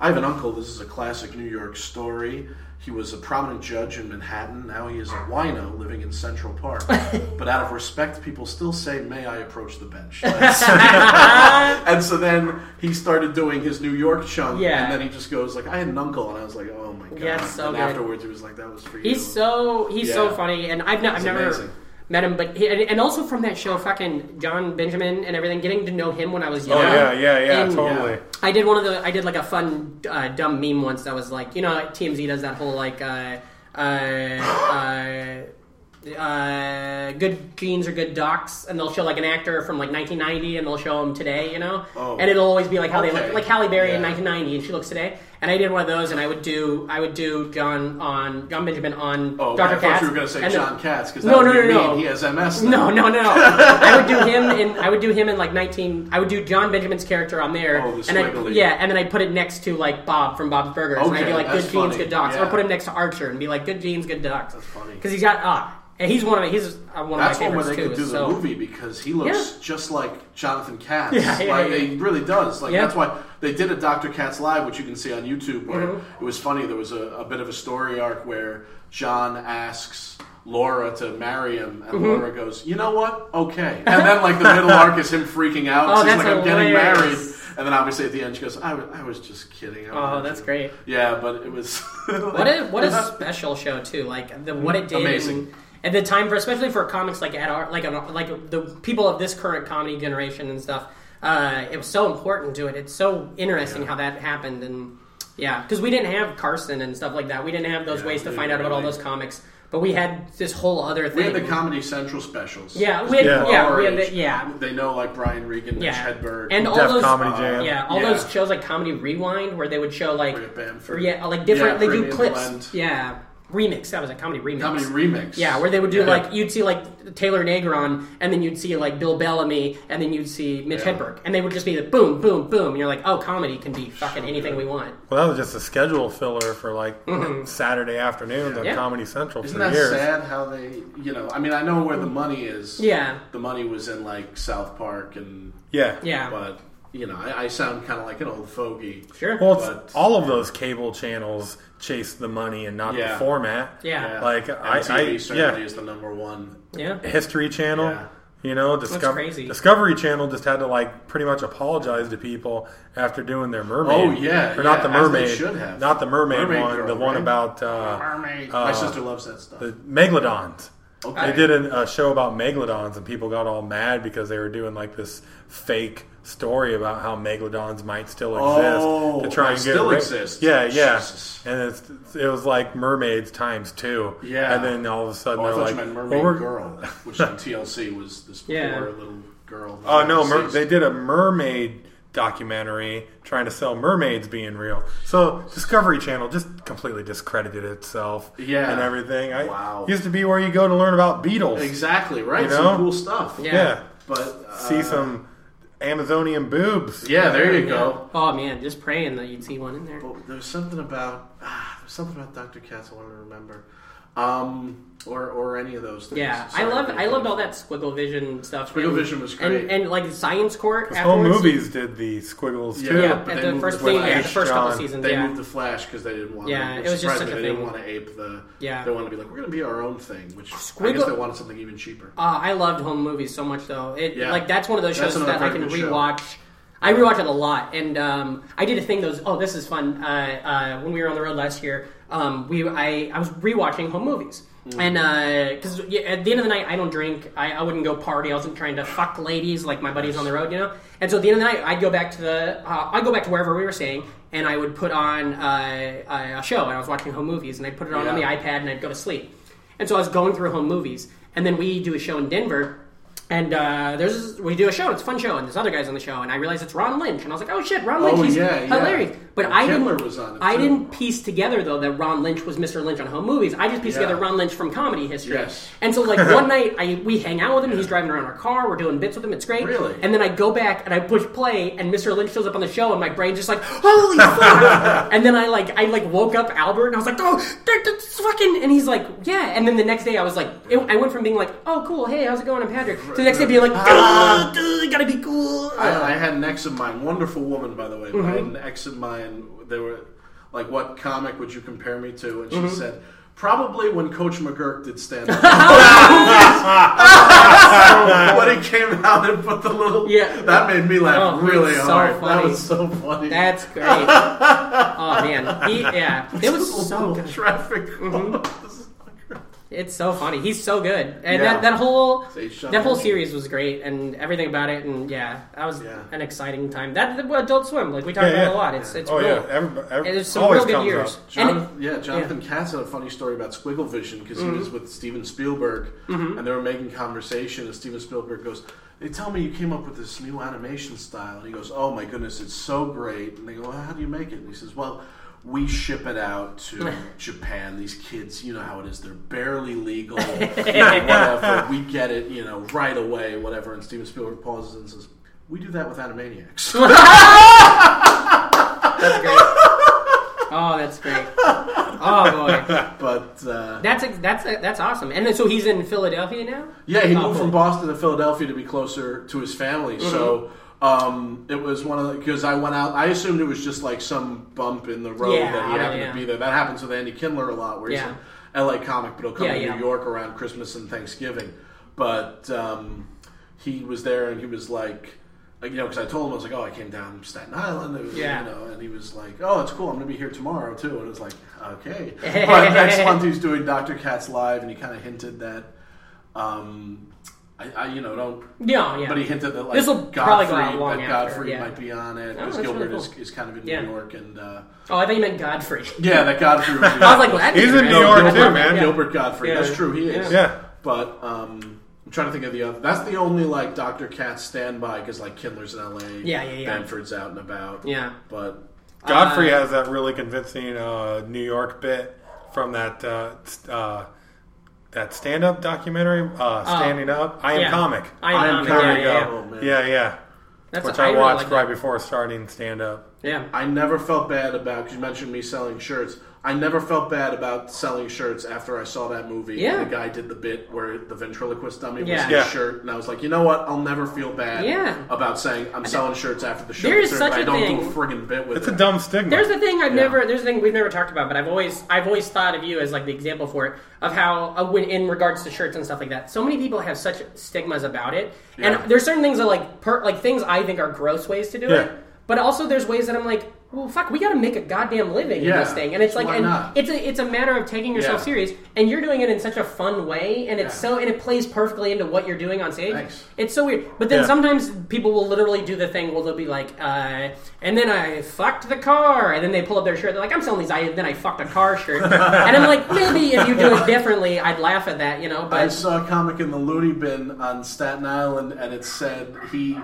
F: I have an uncle. This is a classic New York story. He was a prominent judge in Manhattan. Now he is a wino living in Central Park. but out of respect, people still say, "May I approach the bench?" and so then he started doing his New York chunk,
A: Yeah.
F: and then he just goes like, "I had an uncle," and I was like, "Oh my god!"
A: Yeah, so
F: and
A: good.
F: afterwards, he was like, "That was for you."
A: He's so he's so funny, and I've, not, I've never
F: amazing.
A: Met him, but he, and, also from that show, fucking Jon Benjamin and everything, getting to know him when I was
B: Oh
A: young.
B: yeah, yeah, yeah,
A: And-
B: totally.
A: I did one of the I did like a fun uh, dumb meme once that was like you know TMZ does that whole like uh, uh, uh, uh, good genes or good docs, and they'll show like an actor from like 1990, and they'll show him today, you know,
F: Oh.
A: and it'll always be like how they look, like Halle Berry in 1990, and she looks today. And I did one of those, and I would do I would do John on Jon Benjamin on
F: Oh, thought
A: Katz.
F: you were going to say
A: and
F: John Katz because
A: No,
F: that would
A: no, no, no.
F: mean. He has MS.
A: no, no, no, no. I would do him in. I would do him in like nineteen. I would do Jon Benjamin's character on there,
F: Oh, the
A: and I, yeah, and then I put it next to like Bob from Bob's Burgers, and I'd be like, "Good genes, good docs," or put him next to Archer and be like, "Good genes, good docs." That's
F: funny.
A: because he's got ah, and he's one of he's one
F: That's
A: of my
F: one where they
A: too.
F: could do
A: so.
F: the movie because he looks
A: Yeah.
F: just like Jonathan Katz.
A: Yeah, yeah,
F: like he really does. Like that's why they did a Dr. Katz live, which you can see on YouTube. Where
A: Mm-hmm.
F: it was funny. There was a, a bit of a story arc where John asks. Laura to marry him, and
A: Mm-hmm.
F: Laura goes, "You know what? Okay." And then, like the middle arc is him freaking out.
A: Oh, that's
F: like, "I'm getting married," and then obviously at the end she goes, "I, wa- I was just kidding."
A: Oh, that's
F: just-"
A: great.
F: Yeah, but it was
A: What a what a special show too! Like the what it did.
F: Amazing.
A: and- At the time, for especially for comics like at our like an- like the people of this current comedy generation and stuff, uh, it was so important to it. It's so interesting how that happened, and yeah, because we didn't have Carson and stuff like that. We didn't have those
F: Yeah,
A: ways to
F: we
A: find out about all those comics, but we had this whole other thing.
F: We had the Comedy Central specials.
A: yeah, we had,
B: Yeah.
A: yeah,
F: Our
A: we had the, yeah,
F: They know like Brian Regan, Mitch
A: yeah,
F: Hedberg,
A: and all
B: Def
A: those
B: Comedy Jam.
A: Yeah, all
F: Yeah.
A: those shows like Comedy Rewind, where they would show like,
F: Bamford.
A: yeah, like different.
F: Yeah,
A: they do clips.
F: Blend.
A: Yeah, remix. That was a comedy remix.
F: Comedy Remix.
A: Yeah, where they would do
F: Yeah.
A: like you'd see like Taylor Negron, and then you'd see like Bill Bellamy, and then you'd see Mitch
F: Yeah.
A: Hedberg, and they would just be like boom, boom, boom, and you're like, oh, comedy can be fucking anything we want.
B: Well, that was just a schedule filler for like Saturday afternoons on
A: Mm-hmm. Yeah.
B: Comedy Central
F: Isn't
B: for
F: that
B: years.
F: sad how they, you know, I mean, I know where the money is.
A: Yeah,
F: The money was in like South Park and,
B: Yeah,
A: yeah,
F: but, you know, I, I sound kind of like an old fogey.
A: sure.
B: Well, it's,
F: But-
B: all of those cable channels chase the money and not
F: Yeah.
B: the format.
A: yeah,
B: Like I,
F: MTV
B: I
F: certainly
B: yeah,
F: is the number one.
A: yeah,
B: History Channel.
F: Yeah.
B: You know, Discover-
A: crazy.
B: Discovery Channel just had to like pretty much apologize to people after doing their mermaid.
F: Oh, yeah,
B: or not
F: yeah,
B: the
F: as they
B: mermaid,
F: should have.
B: not the mermaid,
F: Mermaid
B: one,
F: Girl,
B: the one
F: right?
B: about uh,
F: Mermaid.
B: uh,
F: My sister loves that stuff.
B: the megalodons.
F: Okay.
B: They did a, a show about megalodons, and people got all mad because they were doing like this fake story about how megalodons might still exist
F: Oh,
B: to try and get
F: still
B: rid-
F: exist.
B: Yeah, yeah.
F: Jesus.
B: And it's, it was like mermaids times two.
F: Yeah.
B: And then all of a sudden
F: Oh,
B: they're
F: thought
B: like,
F: you meant
B: well,
F: Mermaid
B: we're-
F: Girl, which on TLC was this
A: Yeah.
F: poor little girl. that
B: Oh no, mer- they did a mermaid documentary trying to sell mermaids being real. So Discovery Channel just completely discredited itself.
F: Yeah.
B: and everything. I
F: Wow.
B: used to be where you go to learn about beetles.
F: Exactly right.
B: You know?
F: Some cool stuff.
A: Yeah.
B: Yeah.
F: But uh,
B: See some Amazonian boobs.
F: Yeah, there you go.
A: Oh man, just praying that you'd see one in there.
F: But there's something about ah, there's something about Dr. Katz I want to remember, um, or or any of those things.
A: Yeah, I love I loved all that Squigglevision stuff.
F: Squiggle
A: and,
F: Vision was great.
A: and, and like Science Court.
B: Because home movies did the squiggles
F: Yeah,
B: too.
A: Yeah,
F: but
A: at the first
F: the
A: thing, yeah, the first couple
B: John.
A: seasons.
F: They
A: yeah,
F: moved the Flash because they didn't want.
A: Yeah,
F: to,
A: it was just such a
F: they
A: thing.
F: didn't want to ape the.
A: Yeah.
F: they wanted to be like we're going to be our own thing, which I guess they wanted something even cheaper.
A: Uh, I loved home movies so much though. It
F: Yeah.
A: like that's one of those shows that I can
F: good show.
A: rewatch. I rewatch it a lot, and um, I did a thing. Those oh, this is fun. Uh, uh, when we were on the road last year, um, we I, I was rewatching home movies. And because yeah, at the end of the night, I don't drink. I, I wouldn't go party. I wasn't trying to fuck ladies like my buddies on the road, you know. And so at the end of the night, I'd go back to the uh, I'd go back to wherever we were staying, and I would put on uh, a show. And I was watching home movies, and I'd put it on on the iPad, and I'd go to sleep. And so I was going through home movies, and then we do a show in Denver, and uh, there's we do a show. It's a fun show, and there's other guys on the show, and I realized it's Ron Lynch, and I was like, oh shit, Ron Lynch,
F: Oh,
A: he's
F: yeah, yeah.
A: hilarious. But I didn't,
F: was on it,
A: I
F: too.
A: didn't piece together though that Ron Lynch was Mr. Lynch on home movies. I just pieced
F: Yeah.
A: together Ron Lynch from comedy history.
F: Yes.
A: And so like one night, I we hang out with him. He's driving around our car. We're doing bits with him. It's great.
F: Really?
A: And then I go back and I push play, and Mr. Lynch shows up on the show, and my brain's just like, holy fuck! and then I like I like woke up Albert, and I was like, oh, that, that's fucking. And he's like, yeah. And then the next day, I was like, it, I went from being like, oh, cool, hey, how's it going? I'm Patrick. To the next day being like, ah, dude, gotta be cool.
F: I, I had an ex of mine, wonderful woman by the way. But I
A: Mm-hmm.
F: had an ex of mine. They were like, "What comic would you compare me to?" And she
A: Mm-hmm.
F: said, "Probably when Coach McGuirk did stand up." when he came out and put the little
A: Yeah.
F: that made me laugh
A: Oh,
F: really
A: so
F: hard. That was so funny.
A: That's great. oh man, he, yeah, it was so good. Mm-hmm.
F: Traffic.
A: It's so funny. He's so good, and
F: Yeah.
A: that, that whole
F: Say,
A: that whole series was great, and everything about it, and yeah, that was
F: Yeah.
A: an exciting time. That Adult Swim, like we talk
B: Yeah,
A: about it
B: yeah.
A: a lot. It's it's
B: oh
A: cool.
B: yeah, every, every,
A: And there's some
B: always
A: real good years.
B: up.
A: And
F: John,
A: it-
F: yeah, Jonathan Katz had a funny story about Squigglevision because
A: Mm-hmm.
F: he was with Steven Spielberg and they were making conversation. And Steven Spielberg goes, "They tell me you came up with this new animation style." And he goes, "Oh my goodness, it's so great!" And they go, well, "How do you make it?" And he says, "Well." We ship it out to Japan. These kids, you know how it is. They're barely legal, you know, whatever. We get it, you know, right away, whatever. And Steven Spielberg pauses and says, "We do that with Animaniacs."
A: That's great. oh, that's great. Oh boy,
F: but uh,
A: that's ex- that's that's awesome. And then so he's in Philadelphia now.
F: Yeah, he
A: Oh,
F: moved
A: cool.
F: from Boston to Philadelphia to be closer to his family. So
A: Mm-hmm.
F: Um, it was one of the because I went out. I assumed it was just like some bump in the road
A: Yeah,
F: that he happened
A: yeah.
F: to be there. That happens with Andy Kindler a lot, where he's
A: Yeah.
F: an LA comic, but he'll come to. New York around Christmas and Thanksgiving. But um, he was there, and he was like. Like, you know, because I told him I was like, "Oh, I came down from Staten Island," was,
A: Yeah.
F: you know, and he was like, "Oh, it's cool. I'm going to be here tomorrow too." And it was like, "Okay." but next month he's doing Doctor Katz live, and he kind of hinted that, um, I, I, you know, don't
A: Yeah, yeah.
F: but he hinted that like
A: This'll
F: Godfrey,
A: probably go out long
F: that
A: after,
F: Godfrey
A: yeah.
F: might be on it
A: Oh,
F: because
A: that's
F: Gilbert
A: really
F: is,
A: cool.
F: is kind of in
A: Yeah.
F: New York and uh,
A: oh, I thought you meant Godfrey.
F: yeah, that Godfrey. Would be
A: I was like, well,
B: He's in
A: great.
B: New York
A: I'd
B: too, man.
F: Gilbert Gottfried.
A: Yeah.
F: That's true. He is.
B: Yeah.
F: But um, I'm trying to think of the other. That's the only like Doctor Katz standby because like Kindler's in L.A.
A: Yeah, yeah, yeah.
F: Bamford's out and about.
A: Yeah.
F: But
B: Godfrey
A: Uh,
B: has that really convincing uh, New York bit from that uh, uh, that stand up documentary, uh, Standing Up. I am
A: Oh. yeah.
B: comic.
A: I am,
F: I am
A: comic.
F: comic,
A: Yeah, yeah,
F: oh,
A: yeah.
B: Yeah, yeah.
A: That's
B: Which
A: I
B: I,
A: really
B: watched
A: like
B: right
A: that.
B: before starting stand up.
A: Yeah.
F: I never felt bad about because you mentioned me selling shirts. I never felt bad about selling shirts after I saw that movie.
A: Yeah.
F: And the guy did the bit where the ventriloquist dummy was
A: Yeah.
F: his
B: Yeah.
F: shirt, and I was like, you know what? I'll never feel bad
A: Yeah.
F: about saying I'm selling shirts after the show.
A: There's such
F: I
A: a
F: don't
A: thing-
F: do a friggin' bit with
B: It's
F: it.
B: It's a dumb stigma.
A: There's the thing I've
F: Yeah.
A: never. There's the thing we've never talked about, but I've always I've always thought of you as like the example for it of how uh, when in regards to shirts and stuff like that. So many people have such stigmas about it,
F: Yeah.
A: and there's certain things that like per, like things I think are gross ways to do
B: Yeah.
A: it. But also, there's ways that I'm like, well, fuck, we got to make a goddamn living in this thing, and it's like,
F: Why
A: and
F: not?
A: it's a it's a matter of taking yourself
F: Yeah.
A: serious, and you're doing it in such a fun way, and it's
F: Yeah.
A: so and it plays perfectly into what you're doing on stage.
F: Thanks.
A: It's so weird. But then
B: Yeah.
A: sometimes people will literally do the thing where they'll be like, uh, and then I fucked the car, and then they pull up their shirt. They're like, I'm selling these. I then I fucked a car shirt, and I'm like, maybe if you do it differently, I'd laugh at that, you know. But I
F: saw a comic in the Looney Bin on Staten Island, and it said he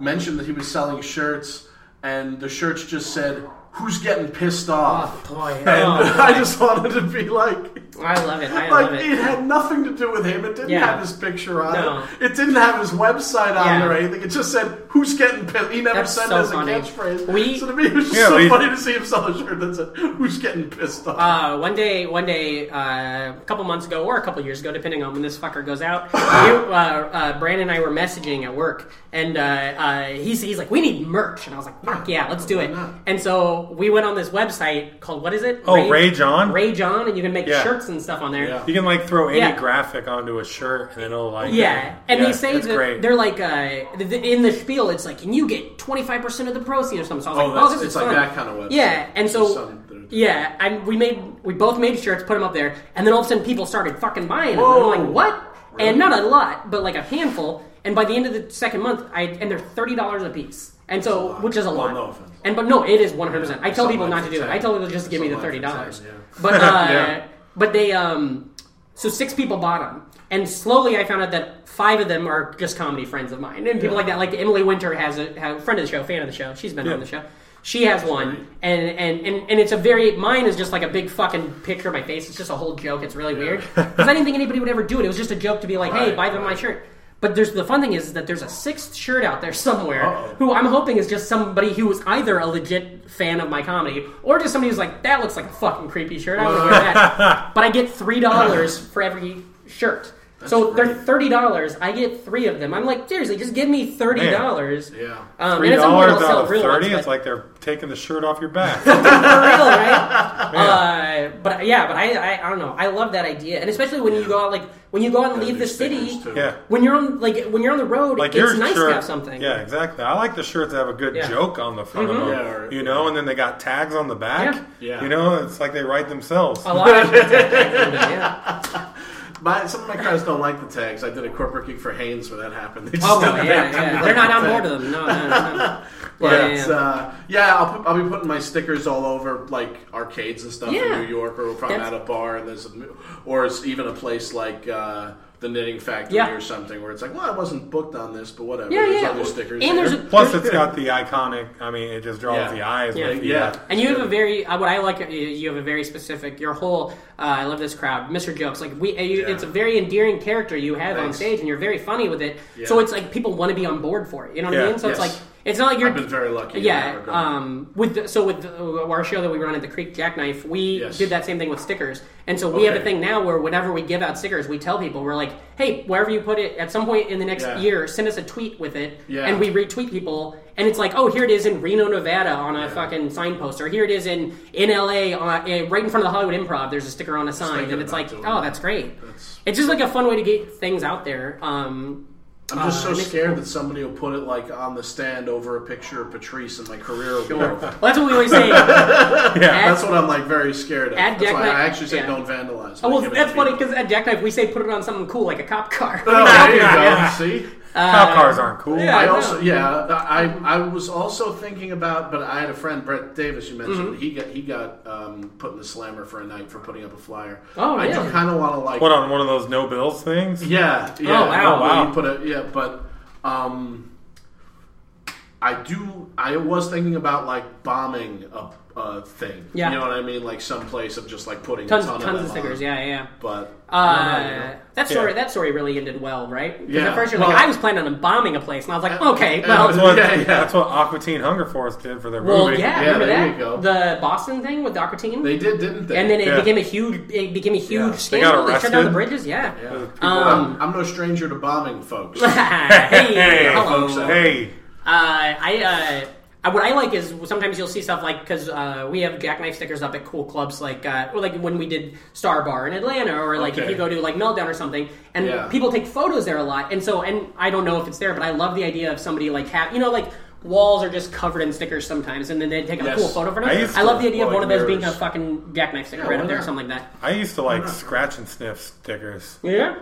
F: mentioned that he was selling shirts, and the shirts just said, "Who's getting pissed off?"
A: oh boy,
F: And
A: oh,
F: I just wanted to be like,
A: I love it. I
F: like
A: love
F: it.
A: it.
F: had nothing to do with him. It didn't
A: Yeah.
F: have his picture on
A: No.
F: it. It didn't have his website on
A: Yeah.
F: it or anything. It just said, "Who's getting pissed?" He never
A: That's
F: said
A: so
F: it as
A: funny.
F: a catchphrase.
A: We-
F: so to me, it was just
B: Yeah,
F: so
B: we-
F: funny to see him sell a shirt that said, "Who's getting pissed off?"
A: Uh, one day, one day, uh, a couple months ago, or a couple years ago, depending on when this fucker goes out, you, uh, uh, Brandon and I were messaging at work, and uh, uh, he's, he's like, "We need merch," and I was like, "Fuck yeah, let's do it." And so we went on this website called what is it?
B: Oh, Ray John?
A: Ray John, and you can make
B: Yeah.
A: shirts and stuff on there.
F: Yeah.
B: You can like throw any
A: Yeah.
B: graphic onto a shirt and it'll like
A: Yeah, and
B: Yeah,
A: they say
B: it's
A: that
B: great.
A: they're like uh, th- th- in the spiel. It's like, can you get twenty five percent of the proceeds or something. So I was
F: Oh,
A: like,
F: that's-
A: oh, this
F: it's
A: is
F: like
A: fun.
F: that kind of website.
A: Yeah, and so
F: just some- they're-
A: yeah, and we made we both made shirts, put them up there, and then all of a sudden people started fucking buying them.
F: Whoa.
A: And I'm like, what? And not a lot, but like a handful. And by the end of the second month, I and they're thirty dollars a piece, and so which is a
F: Well,
A: lot.
F: no offense.
A: And but no, it is one hundred percent. I tell people not to do it. I tell people just give me the thirty dollars.
F: yeah.
A: But uh,
F: Yeah.
A: but they um so six people bought them, and slowly I found out that five of them are just comedy friends of mine, and people like that. Like Emily Winter has a, has a friend of the show, fan of the show. She's been on the show. She has one, and, and, and, and it's a very mine is just like a big fucking picture of my face. It's just a whole joke. It's really weird because I didn't think anybody would ever do it. It was just a joke to be like, hey, buy them my shirt. But there's the fun thing is that there's a sixth shirt out there somewhere
F: Uh-oh.
A: who I'm hoping is just somebody who was either a legit fan of my comedy or just somebody who's like, that looks like a fucking creepy shirt. I would wear that. but I get three dollars for every shirt. So they're thirty dollars. I get three of them. I'm like, seriously, just give me thirty dollars.
F: Yeah.
A: Um,
B: Three
A: and at some point
B: dollars
A: sell
B: out of
A: real
B: thirty.
A: ones,
B: It's like they're taking the shirt off your back.
A: for real, right? Uh, but yeah, but I, I, I don't know. I love that idea, and especially when you go out, like when you go out and leave the city.
F: too.
B: yeah.
A: When you're on, like when you're on the road,
B: Like
A: it's nice
B: shirt,
A: to have something.
B: Yeah, exactly. I like the shirts that have a good
A: Yeah.
B: joke on the front
A: Mhm.
B: of them.
F: Yeah, or-
B: you know, and then they got tags on the back.
A: Yeah.
F: Yeah.
B: You know, it's like they write themselves.
A: A lot of yeah.
F: My, some of my guys don't like the tags. I did a corporate gig for Hanes where that happened. They just
A: Oh, yeah, yeah.
F: don't
A: They're not
F: like
A: on board with them. No, no, no. no.
F: But
A: Yeah,
F: yeah,
A: yeah.
F: Uh, yeah I'll, put, I'll be putting my stickers all over like arcades and stuff in New York, or if I'm
A: That's-
F: at a bar and there's a, or it's even a place like uh, the Knitting Factory
A: Yeah.
F: or something where it's like, well, I wasn't booked on this, but whatever.
A: Yeah,
F: there's
A: yeah.
F: other stickers.
A: And there's a,
B: Plus, it's got the iconic. I mean, it just draws
F: Yeah.
B: the eyes.
A: Yeah.
B: with the,
F: Yeah.
B: uh,
A: And you have a very uh, what I like. uh, You have a very specific. Your whole. Uh, I love this crowd, Mr. Jokes. Like we, uh, you,
F: Yeah.
A: it's a very endearing character you have on stage, and you're very funny with it.
F: Yeah.
A: So it's like people want to be on board for it. You know what I mean? So it's like it's not like you're.
F: I've been very lucky
A: Yeah. Um. With the, so with the, our show that we run at the Creek Jackknife, we
F: Yes.
A: did that same thing with stickers, and so we have a thing now where whenever we give out stickers, we tell people we're like, hey, wherever you put it, at some point in the next
F: Yeah.
A: year, send us a tweet with it,
F: Yeah.
A: and we retweet people, and it's like, oh, here it is in Reno, Nevada, on a fucking signpost, or here it is in in LA, on, uh, right in front of the Hollywood Improv. There's a sticker on a sign, and it's like, oh, that's great.
F: That's-
A: It's just like a fun way to get things out there. Um,
F: I'm just so scared that somebody will put it like on the stand over a picture of Patrice and my career will be
A: Sure.
F: over.
A: Well, that's what we always say.
F: yeah, That's what I'm like very scared of.
A: At
F: That's why
A: Jackknife-
F: I actually say
A: yeah.
F: don't vandalize.
A: Oh, well,
F: you give it
A: that's funny because at Jackknife we say put it on something cool like a cop car.
F: Oh, there you go. See.
B: Cop cars aren't cool.
A: yeah.
F: I
A: know.
F: also yeah I I was also thinking about but I had a friend Brett Davis you mentioned
A: Mm-hmm.
F: he got he got um, put in the slammer for a night for putting up a flyer.
A: Oh,
F: I
A: yeah.
F: do kind of want to like
B: What on one of those no bills things?
F: yeah yeah
A: Oh, wow.
F: where
B: Wow.
F: you put a yeah but um I do. I was thinking about like bombing a, a thing.
A: Yeah.
F: you know what I mean, like some place of just like putting
A: Tons,
F: a ton
A: tons
F: of,
A: of stickers.
F: on.
A: Yeah, yeah.
F: But I don't know, you
A: Uh,
F: know.
A: that story, that story really ended well, right?
F: Yeah.
A: At first, you're like,
F: Well-
A: I was planning on bombing a place, and I was like, okay, well,
B: That's what,
F: Yeah, yeah.
B: that's what Aqua Teen Hunger Force did for their
A: well,
B: movie.
A: yeah.
F: Yeah,
A: remember
F: there
A: that?
F: you go.
A: The Boston thing with the Aqua Teen?
F: they did, didn't they?
A: and then it
B: Yeah.
A: became a huge, it became a huge
F: Yeah.
B: They
A: scandal.
B: got
A: They, shut down the bridges. Yeah.
F: Yeah.
B: People-
A: Um,
F: I'm, I'm no stranger to bombing, folks.
A: hey,
B: Hey,
A: hello.
F: folks,
B: Hey,
A: Uh, I uh, what I like is sometimes you'll see stuff like because uh, we have jackknife stickers up at cool clubs like uh, or like when we did Star Bar in Atlanta or like if you go to like Meltdown or something and
F: Yeah.
A: people take photos there a lot and so and I don't know if it's there but I love the idea of somebody like have you know like walls are just covered in stickers sometimes and then they take a cool photo for them.
B: I
A: I, love the idea of one of those being a fucking jackknife sticker
F: Yeah,
A: right up there or something like that.
B: I used to like scratch and sniff stickers.
A: Yeah,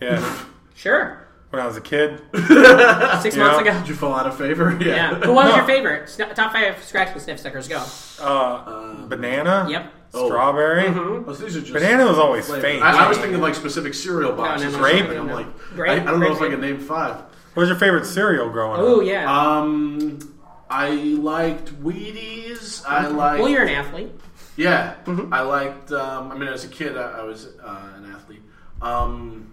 B: Yeah,
A: sure.
B: When I was a kid.
A: Six
B: Yeah.
A: months ago.
F: Did you fall out of favor?
A: Yeah. Who was
B: No.
A: your favorite? Sn- Top five scratch and sniff stickers. Go.
B: Uh, banana.
A: Yep.
B: Strawberry.
A: Mm-hmm.
F: Oh, so these are just
B: Banana was always
F: flavors.
B: faint.
F: I, I was thinking like specific cereal boxes.
A: no,
F: or
A: no,
B: Grape?
F: something. I'm
A: no.
F: like,
A: Grape?
F: I, I don't know if I
A: Grape.
F: can name five.
B: What was your favorite cereal growing up?
A: Oh yeah.
F: Um, I liked Wheaties. I liked.
A: well, you're an athlete.
F: Yeah,
A: Mm-hmm.
F: I liked. Um, I mean, as a kid, I, I was uh, an athlete. Um,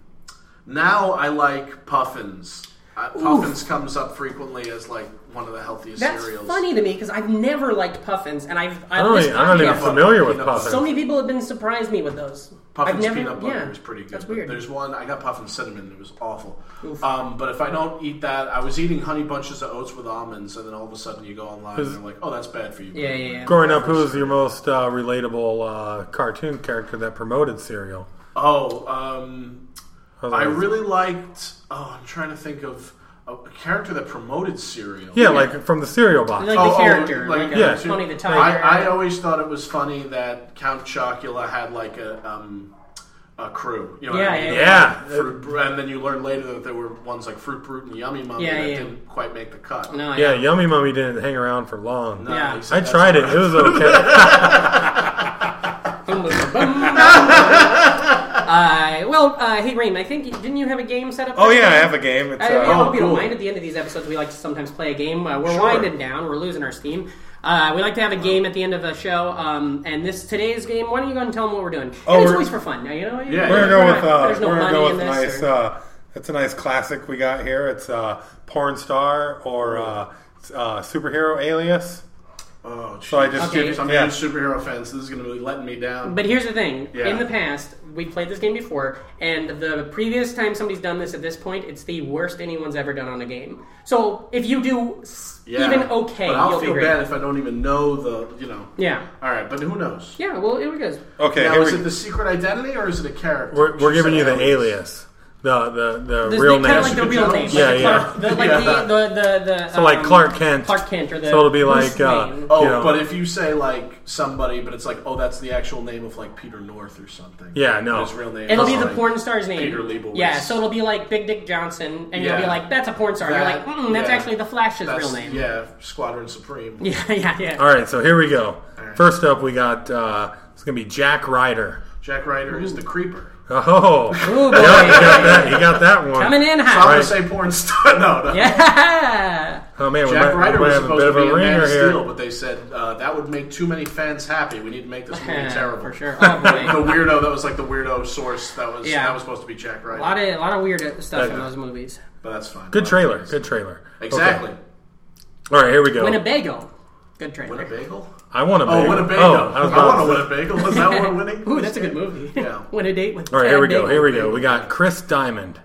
F: now I like Puffins. Uh, Puffins comes up frequently as like one of the healthiest
A: That's
F: cereals.
A: funny to me because I've never liked puffins, and I've
B: I
A: I've
B: don't
A: this
B: even, I'm not even familiar with
F: Peanut
B: puffins.
A: So many people have been surprised me with those.
F: Puffins
A: I've never,
F: peanut butter
A: yeah,
F: is pretty good.
A: That's
F: but
A: weird.
F: There's one I got Puffin cinnamon. It was awful.
A: Oof.
F: Um, but if I don't eat that, I was eating honey bunches of oats with almonds, and then all of a sudden you go online and they're like, "Oh, that's bad for you."
A: Yeah, yeah, yeah.
B: Growing up, who was your most uh, relatable uh, cartoon character that promoted cereal?
F: Oh, um,
B: was
F: I really liked. Oh, I'm trying to think of a, a character that promoted cereal.
B: Yeah, like from the cereal box.
A: Like
F: Oh,
A: the
F: oh,
A: character,
F: like,
A: like,
F: yeah.
A: uh, Tony the
F: I,
A: Tiger.
F: I always thought it was funny that Count Chocula had like a um, a crew. You know
A: Yeah,
F: I mean?
A: yeah,
B: yeah.
F: had, Fruit and then you learn later that there were ones like Fruit Brute and Yummy Mummy
A: Yeah,
F: that
A: yeah.
F: didn't quite make the cut.
A: no,
B: yeah, Yummy Mummy didn't hang around for long.
F: No,
A: Yeah.
B: I tried it.
F: all
B: It was okay.
A: Boom, boom, boom, boom. Uh, well, uh, hey Rain, I think didn't you have a game set up?
B: oh yeah, I have a game. It's,
A: I, I
B: uh,
A: hope you don't mind. At the end of these episodes, we like to sometimes play a game. Uh, we're
F: Sure.
A: winding down. We're losing our steam. Uh, we like to have a game at the end of the show. Um, and this today's game, why don't you go and tell them what we're doing?
B: Oh,
A: and it's
B: we're-
A: always for fun. Now, you know,
F: Yeah,
B: we're gonna go with uh,
A: there's no
B: we're gonna go with nice.
A: or-
B: Uh, it's a nice classic we got here. It's uh, porn star or uh, uh, superhero alias.
F: Oh,
B: So I just
A: Okay.
B: give
F: I'm
B: yeah.
F: a superhero fan, so this is going to be letting me down.
A: But here's the thing:
F: Yeah.
A: in the past, we've played this game before, and the previous time somebody's done this at this point, it's the worst anyone's ever done on a game. So if you do s-
F: yeah.
A: even okay,
F: but I'll
A: you'll
F: feel
A: be great.
F: bad if I don't even know the, you know.
A: Yeah,
F: All right, but who knows?
A: yeah. Well, here we go.
B: Okay,
F: now,
B: here
F: is
B: we,
F: it the secret identity or is it a character?
B: we're, we're
F: She
B: giving
F: said
B: you the
F: alias.
B: Alias, the the the
A: This
B: real
A: kind
B: name.
A: of like the real name,
B: Yeah,
A: like the
B: yeah.
A: Clark, the, like
F: Yeah.
A: the, the the the
B: So like
A: um,
B: Clark Kent.
A: Clark Kent, or the
B: So it'll be like, uh,
F: Oh,
B: you know.
F: but if you say like somebody, but it's like, oh, that's the actual name of like Peter North or something.
B: Yeah, no.
F: His real name.
A: It'll
F: is
A: be the porn star's name.
F: Peter Leibowitz.
A: Yeah, so it'll be like Big Dick Johnson, and you'll be like, "That's a porn star." And you're like, mm, "That's
F: yeah.
A: actually the Flash's
F: That's,
A: real name."
F: Yeah, Squadron Supreme.
A: yeah, yeah, yeah.
B: All right, so here we go.
F: right.
B: First up, we got uh, it's gonna be Jack Ryder.
F: Jack Ryder is the creeper.
B: Oh,
A: Ooh, boy.
B: yeah, he got that. He got that one.
A: Coming in
F: So I'm
A: hot.
F: gonna
B: Right.
F: say porn star. No, no.
A: Yeah.
B: Oh man, we
F: Jack
B: might,
F: Ryder
B: we might
F: was
B: have a
F: supposed
B: bit
F: to
B: of
F: be
B: a
F: a Man
B: ringer
F: of
B: here.
F: Steel, but they said uh, that would make too many fans happy. We need to make this movie
A: Yeah,
F: terrible.
A: for sure. Oh boy.
F: the weirdo that was like the weirdo source that was
A: Yeah.
F: that was supposed to be Jack Ryder.
A: A lot of a lot of weird stuff in those movies.
F: but that's fine.
B: Good trailer. Good trailer.
F: Exactly.
B: Okay. All right, here we go.
A: Winnebago. Good trailer.
F: Winnebago.
B: I want a
F: Oh,
B: bagel.
F: Winnebago.
B: Oh, I was
F: I
B: about
F: want a
B: to
F: Winnebago. Was that what we're winning?
A: Ooh, that's a good movie.
F: Yeah.
A: Win a date with.
B: All right, here we
A: Chad
B: go. Here we go. We got Chris Diamond,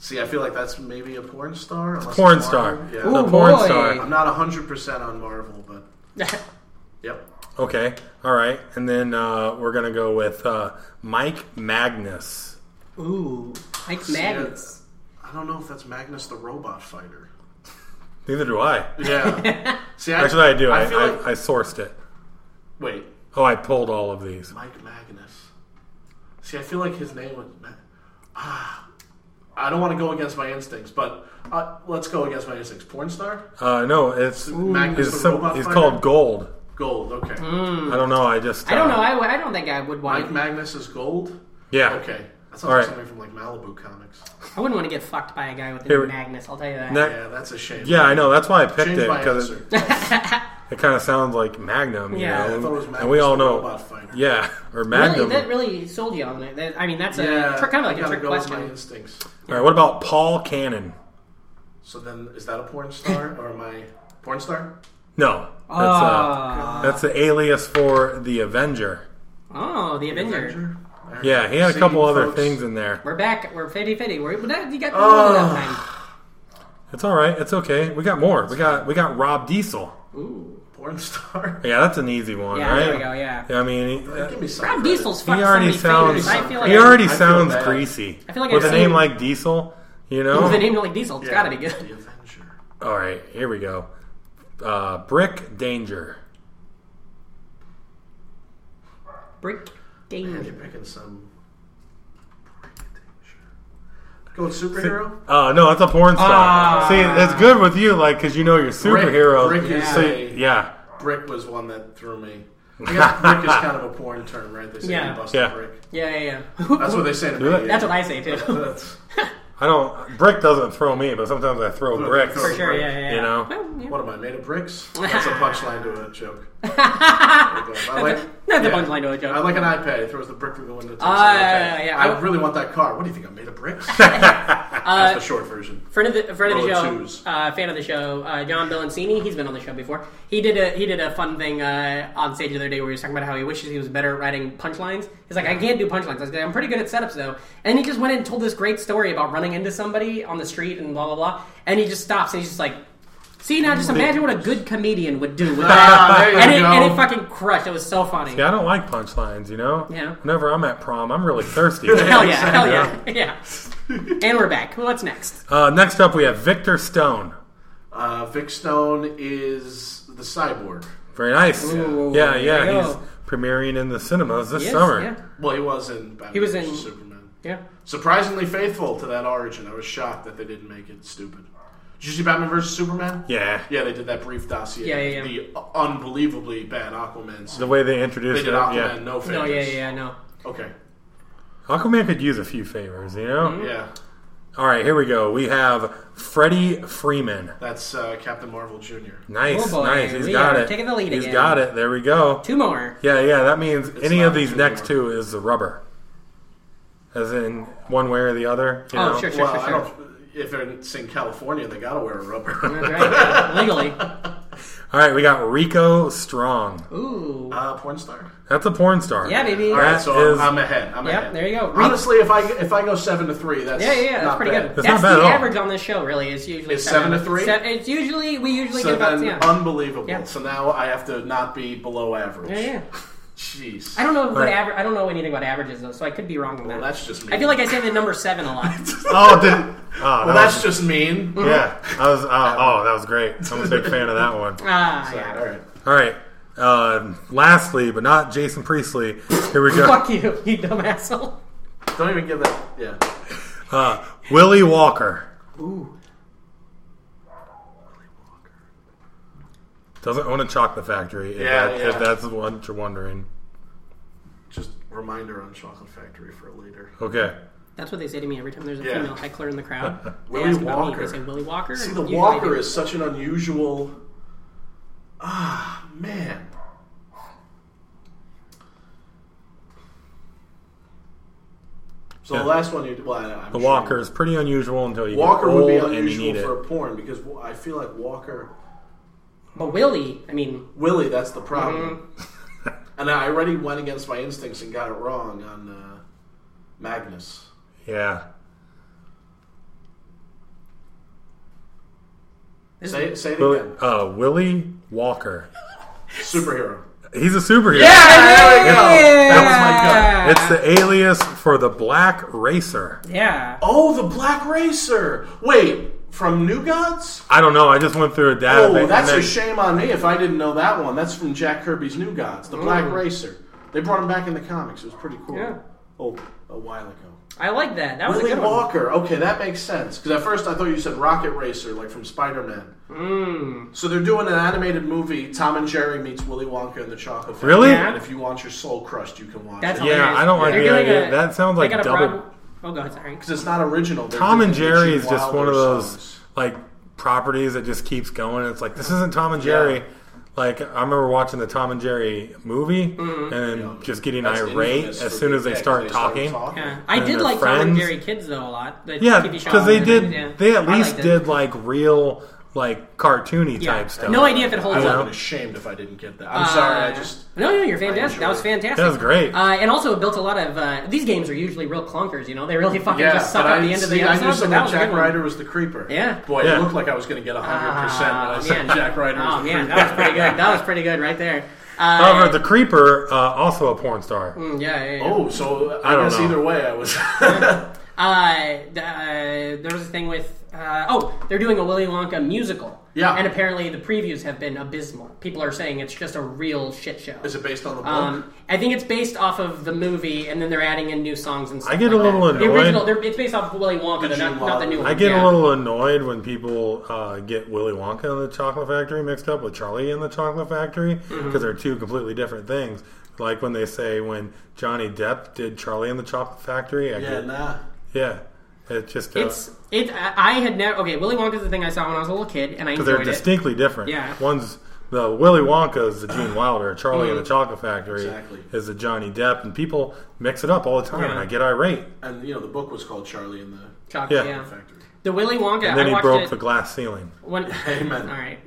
F: See, I feel like that's maybe a porn star. unless
B: porn
F: it's
B: star,
F: Marvel. Yeah.
B: the
A: Ooh,
B: porn
A: boy.
B: star.
F: I'm not 100% on Marvel, but yep.
B: Okay, all right, and then uh, we're gonna go with uh, Mike Magnus.
A: Ooh, Mike Magnus.
F: I don't know if that's Magnus the robot fighter.
B: Neither do I.
F: Yeah. See, I,
B: Actually, I do. I, I,
F: feel like,
B: I sourced it.
F: wait,
B: Oh, I pulled all of these.
F: Mike Magnus. See, I feel like his name was. Ma- Ah, I don't want to go against my instincts, but uh, let's go against my instincts. Porn star?
B: Uh, no, it's
F: Magnus
B: he's,
F: the
B: some,
F: robot
B: he's
F: fighter?
B: called Gold.
F: Gold. Okay.
B: I don't know. I just
A: I don't
B: uh,
A: know. I, I don't think I would want.
F: Mike Magnus is gold.
B: Yeah.
F: Okay. That sounds
B: All
F: like
B: right.
F: something from like Malibu comics.
A: I wouldn't want to get fucked by a guy with a
B: Here-
A: Magnus. I'll tell you that.
B: Ne-
F: Yeah, that's a shame.
B: yeah, I know. That's why I picked
F: Change
B: it
F: my
B: because
F: answer.
B: it, it kind of sounds like Magnum. You
A: Yeah, I
B: know?
F: thought it was
B: and we all
F: the
B: know.
F: robot fighter.
B: Yeah, or Magnum.
A: Really,
B: Magnum.
A: that really sold you on it. That- I mean, that's a
F: Yeah,
A: trick, kind of like
F: I
A: a
F: gotta
A: trick
F: go with my
A: question.
F: instincts.
B: All right, what about Paul Cannon?
F: So then, is that a porn star or am I porn star?
B: No, that's
A: Ah.
B: uh, that's the alias for the Avenger.
A: Oh, the Avenger.
F: Avenger? All right.
B: Yeah, he had a couple other
F: folks,
B: things in there.
A: We're back. We're 50 50. We're, but you got
F: Oh.
A: more that time.
B: It's all right. It's okay. We got more. We got we got Rob Diesel.
F: Ooh, porn star?
B: Yeah, that's an easy one,
A: Yeah,
B: right?
A: there we go. Yeah.
B: Yeah, I mean, he, uh,
F: Give
A: Rob
F: credit.
A: Diesel's
B: he
A: fucked so
B: already sounds.
A: I feel like
B: he already
F: I
B: sounds
F: bad.
B: greasy.
A: I feel like
B: with
A: I've
B: a name like Diesel, you know.
A: With a name like Diesel, it's
F: Yeah,
A: got to be good.
F: The Avenger.
B: All right, here we go. Uh, Brick Danger.
A: Brick
F: Man, you're picking some. Go with superhero?
B: Oh no, that's a porn star.
A: Ah.
B: See, it's good with you, like, because you know your superheroes.
F: Brick is
B: so,
F: a-
B: yeah,
F: Brick was one that threw me. I guess brick is kind of a porn term, right? They say
A: Yeah.
F: you busted
B: Yeah.
F: brick.
A: Yeah, yeah, yeah.
F: That's what they say to me.
B: it.
A: That's what I say too.
B: I don't. Brick doesn't throw me, but sometimes I throw bricks.
A: For sure, yeah, yeah. yeah.
B: You know?
A: Well, yeah.
F: What am I made of bricks? That's a punchline to a joke. I like,
A: That's a
F: yeah.
A: punchline to a joke.
F: I like an iPad. He throws the brick through the window.
A: Ah, yeah, yeah.
F: I
A: I-
F: really want that car. What do you think? I'm made of bricks? That's the short version.
A: Friend of the friend of the show,
F: twos.
A: uh, fan of the show, uh, John Bilancini. He's been on the show before. He did a he did a fun thing uh, on stage the other day where he was talking about how he wishes he was better at writing punchlines. He's like, I can't do punchlines. I was like, I'm pretty good at setups though. And he just went in and told this great story about running into somebody on the street and blah blah blah. And he just stops and he's just like. See now, just imagine what a good comedian would do with that,
F: there you
A: and, it,
F: go.
A: and it fucking crushed. It was so funny.
B: Yeah, I don't like punchlines. You know.
A: Yeah.
B: Whenever I'm at prom, I'm really thirsty.
A: Hell yeah, hell yeah, yeah. and we're back. What's next?
B: Uh, next up, we have Victor Stone.
F: Uh, Vic Stone is the cyborg.
B: Very nice.
A: Ooh,
B: yeah,
A: there
B: yeah. He's
A: go.
B: premiering in the cinemas this
A: Yes,
B: summer.
A: Yeah,
F: Well, he was in Batman
A: He was
F: vs.
A: in-
F: Superman.
A: yeah.
F: Surprisingly faithful to that origin. I was shocked that they didn't make it stupid. Did you see Batman vs. Superman?
B: Yeah.
F: Yeah, they did that brief dossier.
A: Yeah, yeah, yeah.
F: The unbelievably bad Aquaman. scene.
B: The way they
F: They
B: introduced
F: did
B: it.
F: Aquaman,
B: Yeah.
F: no favors.
A: No, yeah, yeah, yeah, no.
F: Okay.
B: Aquaman could use a few favors, you know?
A: Mm-hmm.
F: Yeah,
B: All right, here we go. We have Freddie Freeman.
F: that's uh, Captain Marvel Jr.
B: Nice,
A: Oh, boy.
B: nice. He's
A: We
B: got
A: are
B: it.
A: taking the lead
B: He's
A: again.
B: got it. There we go.
A: Two more.
B: Yeah, yeah. That means any of these
F: two
B: next
F: more.
B: two is the rubber, as in one way or the other. You
A: Oh,
B: know?
A: sure, sure,
F: well,
A: sure,
F: I
A: sure.
F: Don't. If it's in California, they gotta wear a rubber.
A: Right. Legally.
B: All right, we got Rico Strong.
A: Ooh.
F: uh, porn star.
B: That's a porn star.
A: Yeah, baby.
F: All right,
B: That
F: so
B: is-
F: I'm ahead. I'm
A: Yep,
F: ahead.
A: there you go. Re-
F: Honestly, if I if I go seven to three, that's
A: Yeah, yeah, yeah. That's
F: not
A: pretty
F: bad.
A: good.
B: That's
A: That's,
B: not bad
A: the
B: at all.
A: average on this show, really. Is usually
F: It's seven to three?
A: Se- it's usually we usually
F: So
A: get about
F: then,
A: yeah.
F: unbelievable.
A: Yeah.
F: So now I have to not be below average.
A: yeah, yeah.
F: Jeez.
A: I don't know what
B: Right.
A: average. I don't know anything about averages though, so I could be wrong on that.
F: That's just me.
A: I feel like I say the number seven a lot.
B: Oh, did. Oh,
F: Well, that's
B: was-
F: just mean.
B: Yeah, I was. Uh, oh, that was great. I'm a big fan of that one.
A: Ah,
F: So,
A: yeah.
F: All right.
B: All right. Uh, lastly, but not Jason Priestley. Here we go.
A: Fuck you, you dumb asshole.
F: Don't even give that. Yeah.
B: Uh, Willie Walker.
A: Ooh.
B: Doesn't own a chocolate factory. If,
F: Yeah,
B: that,
F: yeah.
B: if that's what you're wondering.
F: Just reminder on Chocolate Factory for later.
B: Okay.
A: That's what they say to me every time there's a
F: Yeah.
A: female heckler in the crowd. They
F: Willie
A: ask about me.
F: Walker.
A: They say Willie Walker.
F: See,
A: and
F: the Walker is such an unusual. Ah, man. So
B: Yeah.
F: the last one you well, I- I'm
B: The
F: sure
B: Walker is pretty unusual until you
F: Walker
B: get
F: would be
B: and you
F: unusual
B: need it.
F: for porn because I feel like Walker
A: But Willie, I mean,
F: Willie. That's the problem.
A: Mm-hmm.
F: and I already went against my instincts and got it wrong on uh, Magnus.
B: Yeah.
A: this
F: Say
A: is,
F: it, say it
B: Willie,
F: again.
B: uh, Willie Walker.
F: Superhero.
B: He's a superhero.
F: Yeah, there we go. That was my gut.
B: It's the alias for the Black Racer.
A: yeah.
F: Oh, the Black Racer. Wait, from New Gods?
B: I don't know. I just went through a database.
F: Oh, that's
B: and
F: a shame on me if I didn't know that one. That's from Jack Kirby's New Gods, the Black
A: Mm.
F: Racer. They brought him back in the comics. It was pretty cool.
A: Yeah.
F: Oh, a while ago.
A: I like that. That was
F: Willie
A: a good one.
F: Okay, that makes sense. Because at first I thought you said Rocket Racer, like from Spider Man.
A: Mm.
F: So they're doing an animated movie. Tom and Jerry meets Willy Wonka and the Chocolate Factory.
B: Really?
F: And if you want your soul crushed, you can watch
A: That's
F: it.
B: Yeah. I don't like
A: They're
B: the
A: doing
B: idea.
A: a-
B: That sounds like double.
A: Broad- Oh, go ahead. Sorry.
F: because it's not original. They're
B: Tom and
F: doing
B: Jerry is just one of those
F: songs.
B: like properties that just keeps going. It's like this isn't Tom and Jerry.
F: Yeah.
B: Like I remember watching the Tom and Jerry movie
A: Mm-hmm.
B: and then just getting
F: That's
B: irate as soon as they start
F: started
B: talking.
A: Yeah. I did
B: their
A: like Tom and. Jerry Kids though a lot. The
B: Yeah, because they did.
A: everything, yeah.
B: They at least
A: liked
B: did like real, like cartoony
A: Yeah.
B: type stuff.
A: No idea if it
F: I
A: holds
F: would have
B: know?
A: up.
F: been ashamed if I didn't get that. I'm sorry. I
A: Uh,
F: just
A: no, no, you're fantastic. That was
F: it.
A: fantastic.
B: That was great.
A: Uh, and also, it built a lot of uh, these games are usually real clunkers. You know, they really fucking
F: yeah.
A: just suck
F: but
A: up
F: I,
A: the end of
F: see,
A: the
F: I
A: episode.
F: knew
A: but that
F: that
A: was a
F: Jack
A: good one.
F: Ryder was the creeper.
A: Yeah.
F: Boy,
B: Yeah.
F: it looked like I was going to get 100 percent when I
A: Ah,
F: said
A: man.
F: Jack Ryder was
A: Oh
F: the
A: man,
F: creeper.
A: that was pretty good. That was pretty good right there. Uh,
B: However, the creeper uh, also a porn star.
A: mm, yeah, yeah, yeah.
F: Oh, so I,
B: I don't
F: guess
B: know.
F: either way, I was.
A: Uh, the, uh, there was a thing with uh, oh, they're doing a Willy Wonka musical.
F: Yeah.
A: and apparently the previews have been abysmal. People are saying it's just a real shit show.
F: Is it based on the book?
A: Um, I think it's based off of the movie, and then they're adding in new songs and stuff.
B: I get
A: like
B: a little
A: that. The
B: annoyed.
A: original, they're- it's based off of Willy Wonka,
F: The
A: not, not the new one.
B: I get
A: yeah.
B: a little annoyed when people uh, get Willy Wonka and the Chocolate Factory mixed up with Charlie and the Chocolate Factory because
A: Mm-hmm.
B: they're two completely different things. Like when they say when Johnny Depp did Charlie and the Chocolate Factory. I
F: yeah,
B: get,
F: nah.
B: yeah, it just uh,
A: It's it. I I had never. Okay, Willy Wonka's the thing I saw when I was a little kid, and I
B: because they're
A: enjoyed it.
B: distinctly different.
A: Yeah.
B: one's the Willy Wonka is the Gene Wilder, Charlie and the Chocolate Factory
F: Exactly.
B: is the Johnny Depp, and people mix it up all the time,
A: Yeah.
B: and I get irate.
F: And you know, the book was called Charlie and the
A: Chocolate,
B: Yeah.
A: yeah.
F: Factory.
A: The Willy Wonka.
B: And then
A: I
B: he
A: watched
B: broke
A: it
B: the glass ceiling.
A: when.
F: Amen.
A: All right.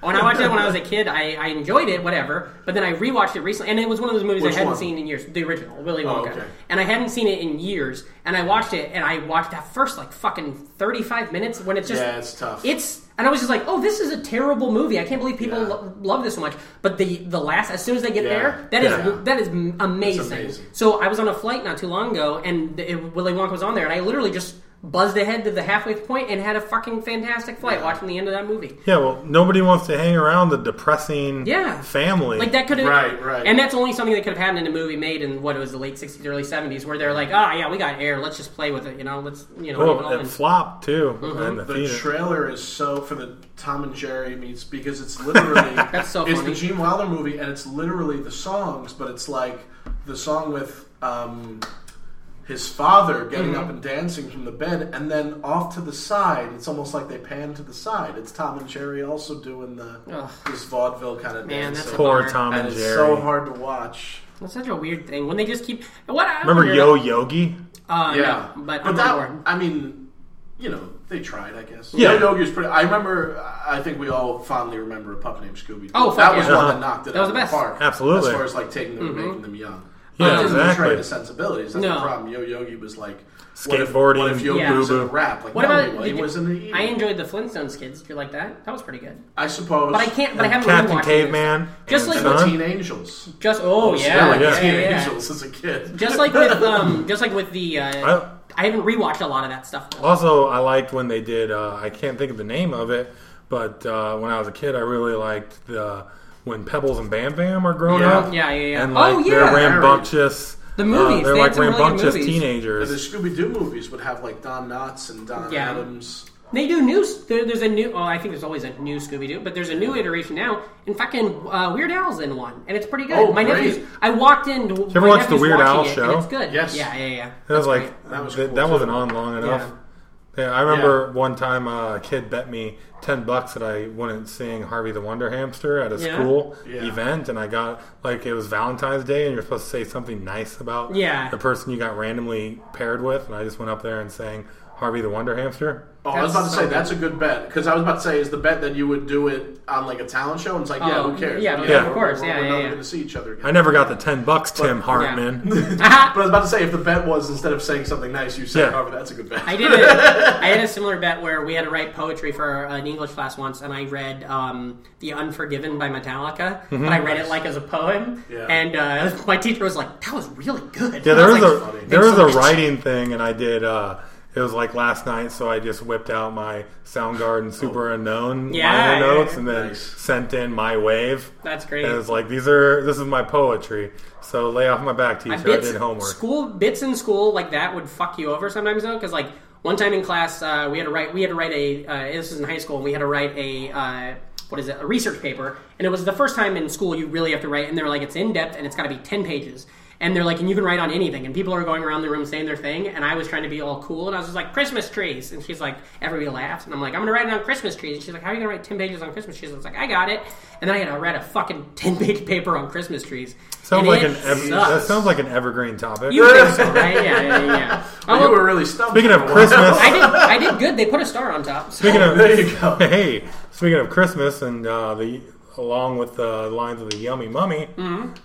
A: When I watched it when I was a kid, I, I enjoyed it, whatever. But then I rewatched it recently, and it was one of those movies
F: Which
A: I hadn't
F: one?
A: seen in years. The original, Willy
F: Oh,
A: Wonka,
F: okay.
A: and I hadn't seen it in years. And I watched it, and I watched that first like fucking thirty five minutes when it's just
F: Yeah, it's tough.
A: It's and I was just like, oh, this is a terrible movie. I can't believe people
F: Yeah.
A: lo- love this so much. But the the last, as soon as they get
F: Yeah.
A: there, that is
F: Yeah.
A: that is amazing.
F: amazing.
A: So I was on a flight not too long ago, and it, Willy Wonka was on there, and I literally just buzzed ahead to the halfway point and had a fucking fantastic flight watching the end of that movie.
B: Yeah, well, nobody wants to hang around the depressing
A: Yeah.
B: family.
A: Like that could have
F: Right, right.
A: and that's only something that could have happened in a movie made in what it was the late '60s, early '70s, where they're like, "Ah, yeah, we got air. Let's just play with it. You know, let's you know." leave it
B: Well, it flopped too
A: Mm-hmm.
B: the,
F: The trailer is so for the Tom and Jerry meets because it's literally
A: That's so
F: it's
A: funny.
F: the Gene Wilder movie and it's literally the songs, but it's like the song with um, his father getting
A: Mm-hmm.
F: up and dancing from the bed, and then off to the side, it's almost like they pan to the side. It's Tom and Jerry also doing the
A: Ugh.
F: this vaudeville kind of
A: Man,
F: dance.
A: that's
B: Poor
A: bummer.
B: Tom
F: and
B: and
F: it's
B: Jerry.
F: so hard to watch.
A: That's such a weird thing when they just keep. What I
B: Remember
A: wonder-
B: Yo Yogi?
A: Uh,
F: Yeah,
A: no, but, I'm
F: that. I mean, you know, they tried. I guess.
B: Yeah.
F: Yo Yogi's pretty. I remember. I think we all fondly remember a pup named Scooby.
A: Oh, fuck
F: that was
A: yeah.
F: one that knocked it
A: That was the best.
F: the park.
B: Absolutely.
F: As far as like taking them and making them young.
B: Yeah,
F: But it doesn't
B: exactly.
F: betray the sensibilities. That's
A: No.
F: the problem. Yo Yogi was like what if-
B: Skateboarding,
F: What if, Yogi
A: Yeah.
F: was in a rap? Like,
A: What
F: no,
A: about?
F: he, he was in the.
A: I enjoyed the Flintstones kids. Did you like that? That was pretty good.
F: I suppose.
A: But I can't. But I haven't
B: Captain
A: rewatched it.
B: Caveman.
A: Just like
F: And the Teen Angels.
A: Just oh
F: I
A: yeah,
F: like
A: yeah,
F: the Teen
A: yeah, yeah.
F: Angels as a kid.
A: Just like with um, just like with the. Uh,
B: I-
A: I haven't rewatched a lot of that stuff. Though.
B: Also, I liked when they did. Uh, I can't think of the name of it, but uh, when I was a kid, I really liked the when Pebbles and Bam Bam are grown
F: Yeah.
B: up.
A: Yeah, yeah, yeah.
B: And
A: Oh,
B: like they're
A: yeah.
B: rambunctious.
A: The movies,
B: uh, they're
A: they
B: like
A: had some really good
B: rambunctious
A: movies.
F: And the
B: teenagers.
F: Scooby Doo movies would have like Don Knotts and Don
A: Yeah.
F: Adams.
A: They do new. There, there's a new. Well, I think there's always a new Scooby Doo, but there's a new iteration now. In fucking uh, Weird Al's in one, and it's pretty good.
F: Oh,
A: my
F: great.
A: nephews. I walked in. Did
B: you ever watch the Weird Al show?
A: And it's good.
F: Yes.
A: Yeah, yeah, yeah.
B: It was
A: That's
B: like
A: great.
F: That was
B: th-
F: cool,
B: that
F: too.
B: wasn't on long enough.
A: Yeah.
B: Yeah, I remember one time uh, a kid bet me ten bucks that I wouldn't sing Harvey the Wonder Hamster at a
A: Yeah.
B: school
F: Yeah.
B: event, and I got like it was Valentine's Day, and you're supposed to say something nice about
A: Yeah.
B: the person you got randomly paired with, and I just went up there and sang Harvey the Wonder Hamster.
F: Oh, I was about to say that's a good bet because I was about to say is the bet that you would do it on like a talent show and it's like yeah
A: Oh,
F: who cares
A: yeah,
F: We're-
B: yeah,
A: of course,
F: we're,
A: yeah,
F: we're
A: yeah,
F: never
A: yeah.
F: going to see each other again.
B: I never got the ten bucks, Tim Hartman.
F: but I was about to say if the bet was instead of saying something nice you said
B: Yeah.
F: Harvey that's a good bet.
A: I did. A, I had a similar bet where we had to write poetry for an English class once, and I read um, "The Unforgiven" by Metallica,
B: Mm-hmm.
A: but I read it like as a poem.
F: Yeah.
A: And uh, my teacher was like, "That was really good."
B: Yeah, there was
A: like,
B: a
F: funny.
B: there was a writing thing, and I did. Uh, it was like last night, so I just whipped out my Soundgarden Superunknown
A: Yeah,
B: liner
A: yeah,
B: notes,
A: yeah.
B: and then
F: Nice.
B: sent in my wave.
A: That's great.
B: And it was like these are this is my poetry. So lay off my back, teacher. I,
A: bits,
B: did homework.
A: School bits in school like that would fuck you over sometimes though, because like one time in class uh, we had to write we had to write a uh, this is in high school and we had to write a uh, what is it a research paper and it was the first time in school you really have to write and they're like it's in depth and it's got to be ten pages And they're like, and you can write on anything. And people are going around the room saying their thing. And I was trying to be all cool. And I was just like, Christmas trees. And she's like, everybody laughs. And I'm like, I'm going to write it on Christmas trees. And she's like, how are you going to write 10 pages on Christmas trees? I was like, I got it. And then I had to write a fucking 10 page paper on Christmas trees.
B: Sounds like an ev- that sounds like an evergreen topic.
A: You think so, right? Yeah, yeah, yeah.
F: Well,
A: Oh,
F: you were really stumped.
B: Speaking of
F: for a while.
B: Christmas,
A: I did. I did good. They put a star on top. So.
B: speaking of
F: There you go.
B: hey, speaking of Christmas and uh, the along with the lines of the yummy mummy,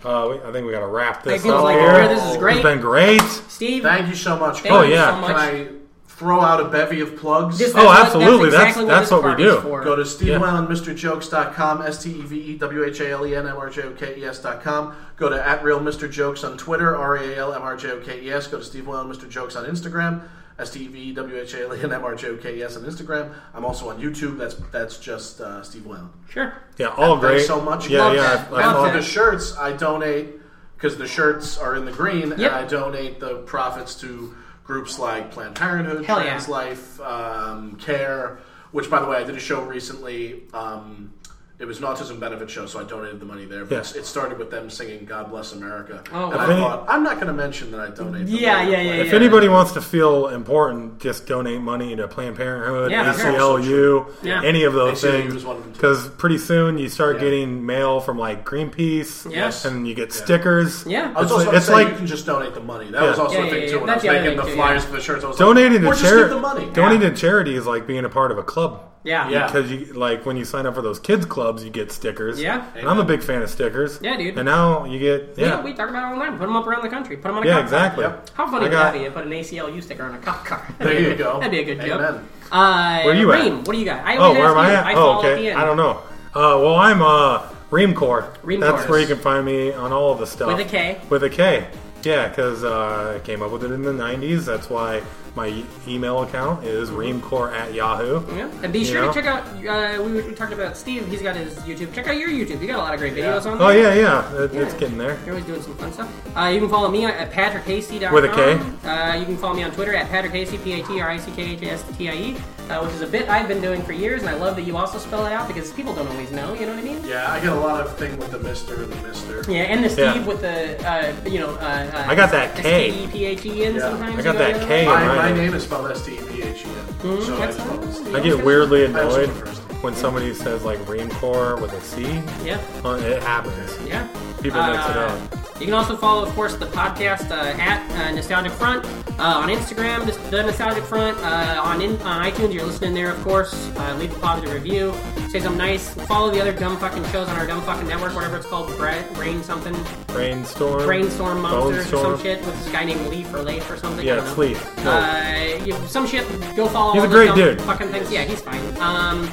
B: uh, we, I think we got to wrap this up
A: like
B: here.
A: this is great.
B: It's been great.
A: Steve,
F: Thank you so much.
A: thank
B: Oh,
A: you
B: yeah.
A: so much.
F: Can I throw out a bevy of plugs?
A: This-
B: Oh, absolutely. That's-
A: exactly
B: that's
A: this
B: what we
A: part
B: do.
A: is for.
F: Go to SteveWhalen.MrJokes.com, S T E V E W H A L E N M R J O K E S.com. Go to at Real Mr. Jokes on Twitter, R A L M R J O K E S. Go to Steve Whalen, Mr. Jokes on Instagram, S T E V E W H A L E N M R J O K E S on Instagram. I'm also on YouTube. That's that's just uh, Steve Whalen.
A: Sure.
B: Yeah, all
F: Thanks
B: great.
F: so much.
B: Yeah,
A: Love
B: yeah. I- I
F: And
B: thought-
F: for the shirts, I donate because the shirts are in the green,
A: Yep.
F: and I donate the profits to groups like Planned Parenthood,
A: Hell yeah.
F: Life, um, Care. Which, by the way, I did a show recently. Um, it was an autism benefit show, so I donated the money there. But
B: Yeah.
F: it started with them singing "God Bless America,"
A: Oh,
F: and
A: wow.
F: I thought I'm not going to mention that I donate. the
A: Yeah,
F: money.
A: yeah, yeah,
B: If
A: yeah.
B: anybody wants to feel important, just donate money to Planned Parenthood,
A: Yeah.
B: ACLU,
A: Yeah.
B: any of those
F: ACLU
B: things.
F: is one of them, too.
B: Because pretty soon you start
F: Yeah.
B: getting mail from like Greenpeace,
A: Yes.
B: and you get stickers.
A: Yeah.
F: I was
B: It's,
F: also
B: like- it's like
F: you can just donate the money. That
B: Yeah.
F: was also
A: Yeah,
F: a thing
A: yeah.
F: too. When
A: That's
F: I was making the flyers for the shirts, I was
B: donating to charity.
F: the money.
B: Donating to charity is like being a part of a club.
A: Yeah.
F: Yeah.
B: Because you like when you sign up for those kids clubs, you get stickers.
A: Yeah.
B: and I'm a big fan of stickers.
A: Yeah, dude.
B: And now you get
A: Yeah.
B: yeah,
A: we talk about it all the time. Put them up around the country. Put them on a
B: yeah,
A: cop car.
B: exactly.
F: Yep.
A: How funny
B: I
A: would
B: got-
A: that be? Put an ACLU sticker on a cop car.
F: There you go.
A: That'd be a good joke.
F: Amen.
A: Uh,
B: Where you at?
A: Reem, what do you got? I
B: Oh,
A: always
B: where am I at?
A: I
B: oh,
A: fall at
B: okay. I don't know. Uh, well, I'm uh, Reamcore.
A: Reamcore.
B: That's where you can find me on all of the stuff.
A: With a K.
B: With a K. Yeah, because uh, I came up with it in the 90s. That's why my e- email account is reamcore at yahoo.
A: Yeah. And be
B: You
A: sure
B: know?
A: to check out. Uh, we were talking about Steve. He's got his YouTube. Check out your YouTube. You got a lot of great videos on there.
B: Oh, yeah, yeah. It,
A: Yeah.
B: It's getting there.
A: You're always doing some fun stuff. Uh, you can follow me at patrickhastie.com.
B: With a K?
A: Uh, you can follow me on Twitter at patrickhastie, P-A-T-R-I-C-K-H-A-S-T-I-E, uh, which is a bit I've been doing for years, and I love that you also spell it out because people don't always know, you know what I mean?
F: Yeah, I get a lot of thing with the Mister and the Mister.
A: Yeah, and the Steve
B: Yeah.
A: with the, uh, you know, uh, uh,
B: I got that K.
A: S-T-E-P-H-E in
F: Yeah.
A: sometimes.
B: I got that K.
A: way.
F: My,
B: mine
F: my name is spelled S T E P H E N. Hmm? So I
A: that's
F: just
A: fine.
F: spelled Steve.
B: I get weirdly
F: I also
B: annoyed
F: prefer Steve.
B: When somebody says like Reamcore with a C.
A: Yeah,
B: Uh, It happens.
A: yeah.
B: People mix it
A: Uh,
B: up.
A: You can also follow, of course, the podcast uh, at uh, Nostalgic Front uh, on Instagram, the- the Nostalgic Front uh, on, in, on iTunes. You're listening there, of course. Uh, leave a positive review. Say something nice. Follow the other dumb fucking shows on our dumb fucking network, whatever it's called, Brain something,
B: Brainstorm.
A: Brainstorm Monsters or some shit with this guy named Leaf or Leif or something.
B: Yeah, it's. Leaf. No.
A: Uh, some shit. Go follow.
B: He's
A: all
B: a great dude.
A: Fucking things. Yeah, he's fine. Um,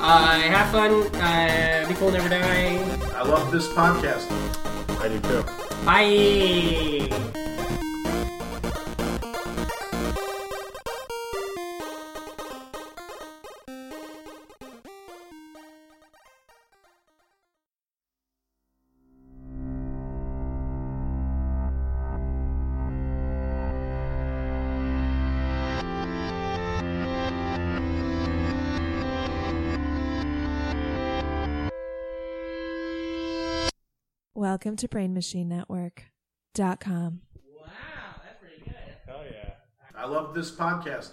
A: uh, have fun. Uh, be cool, never die.
F: I love this podcast.
B: I do too.
A: Bye.
G: Welcome to Brain Machine Network.com.
F: I love this podcast.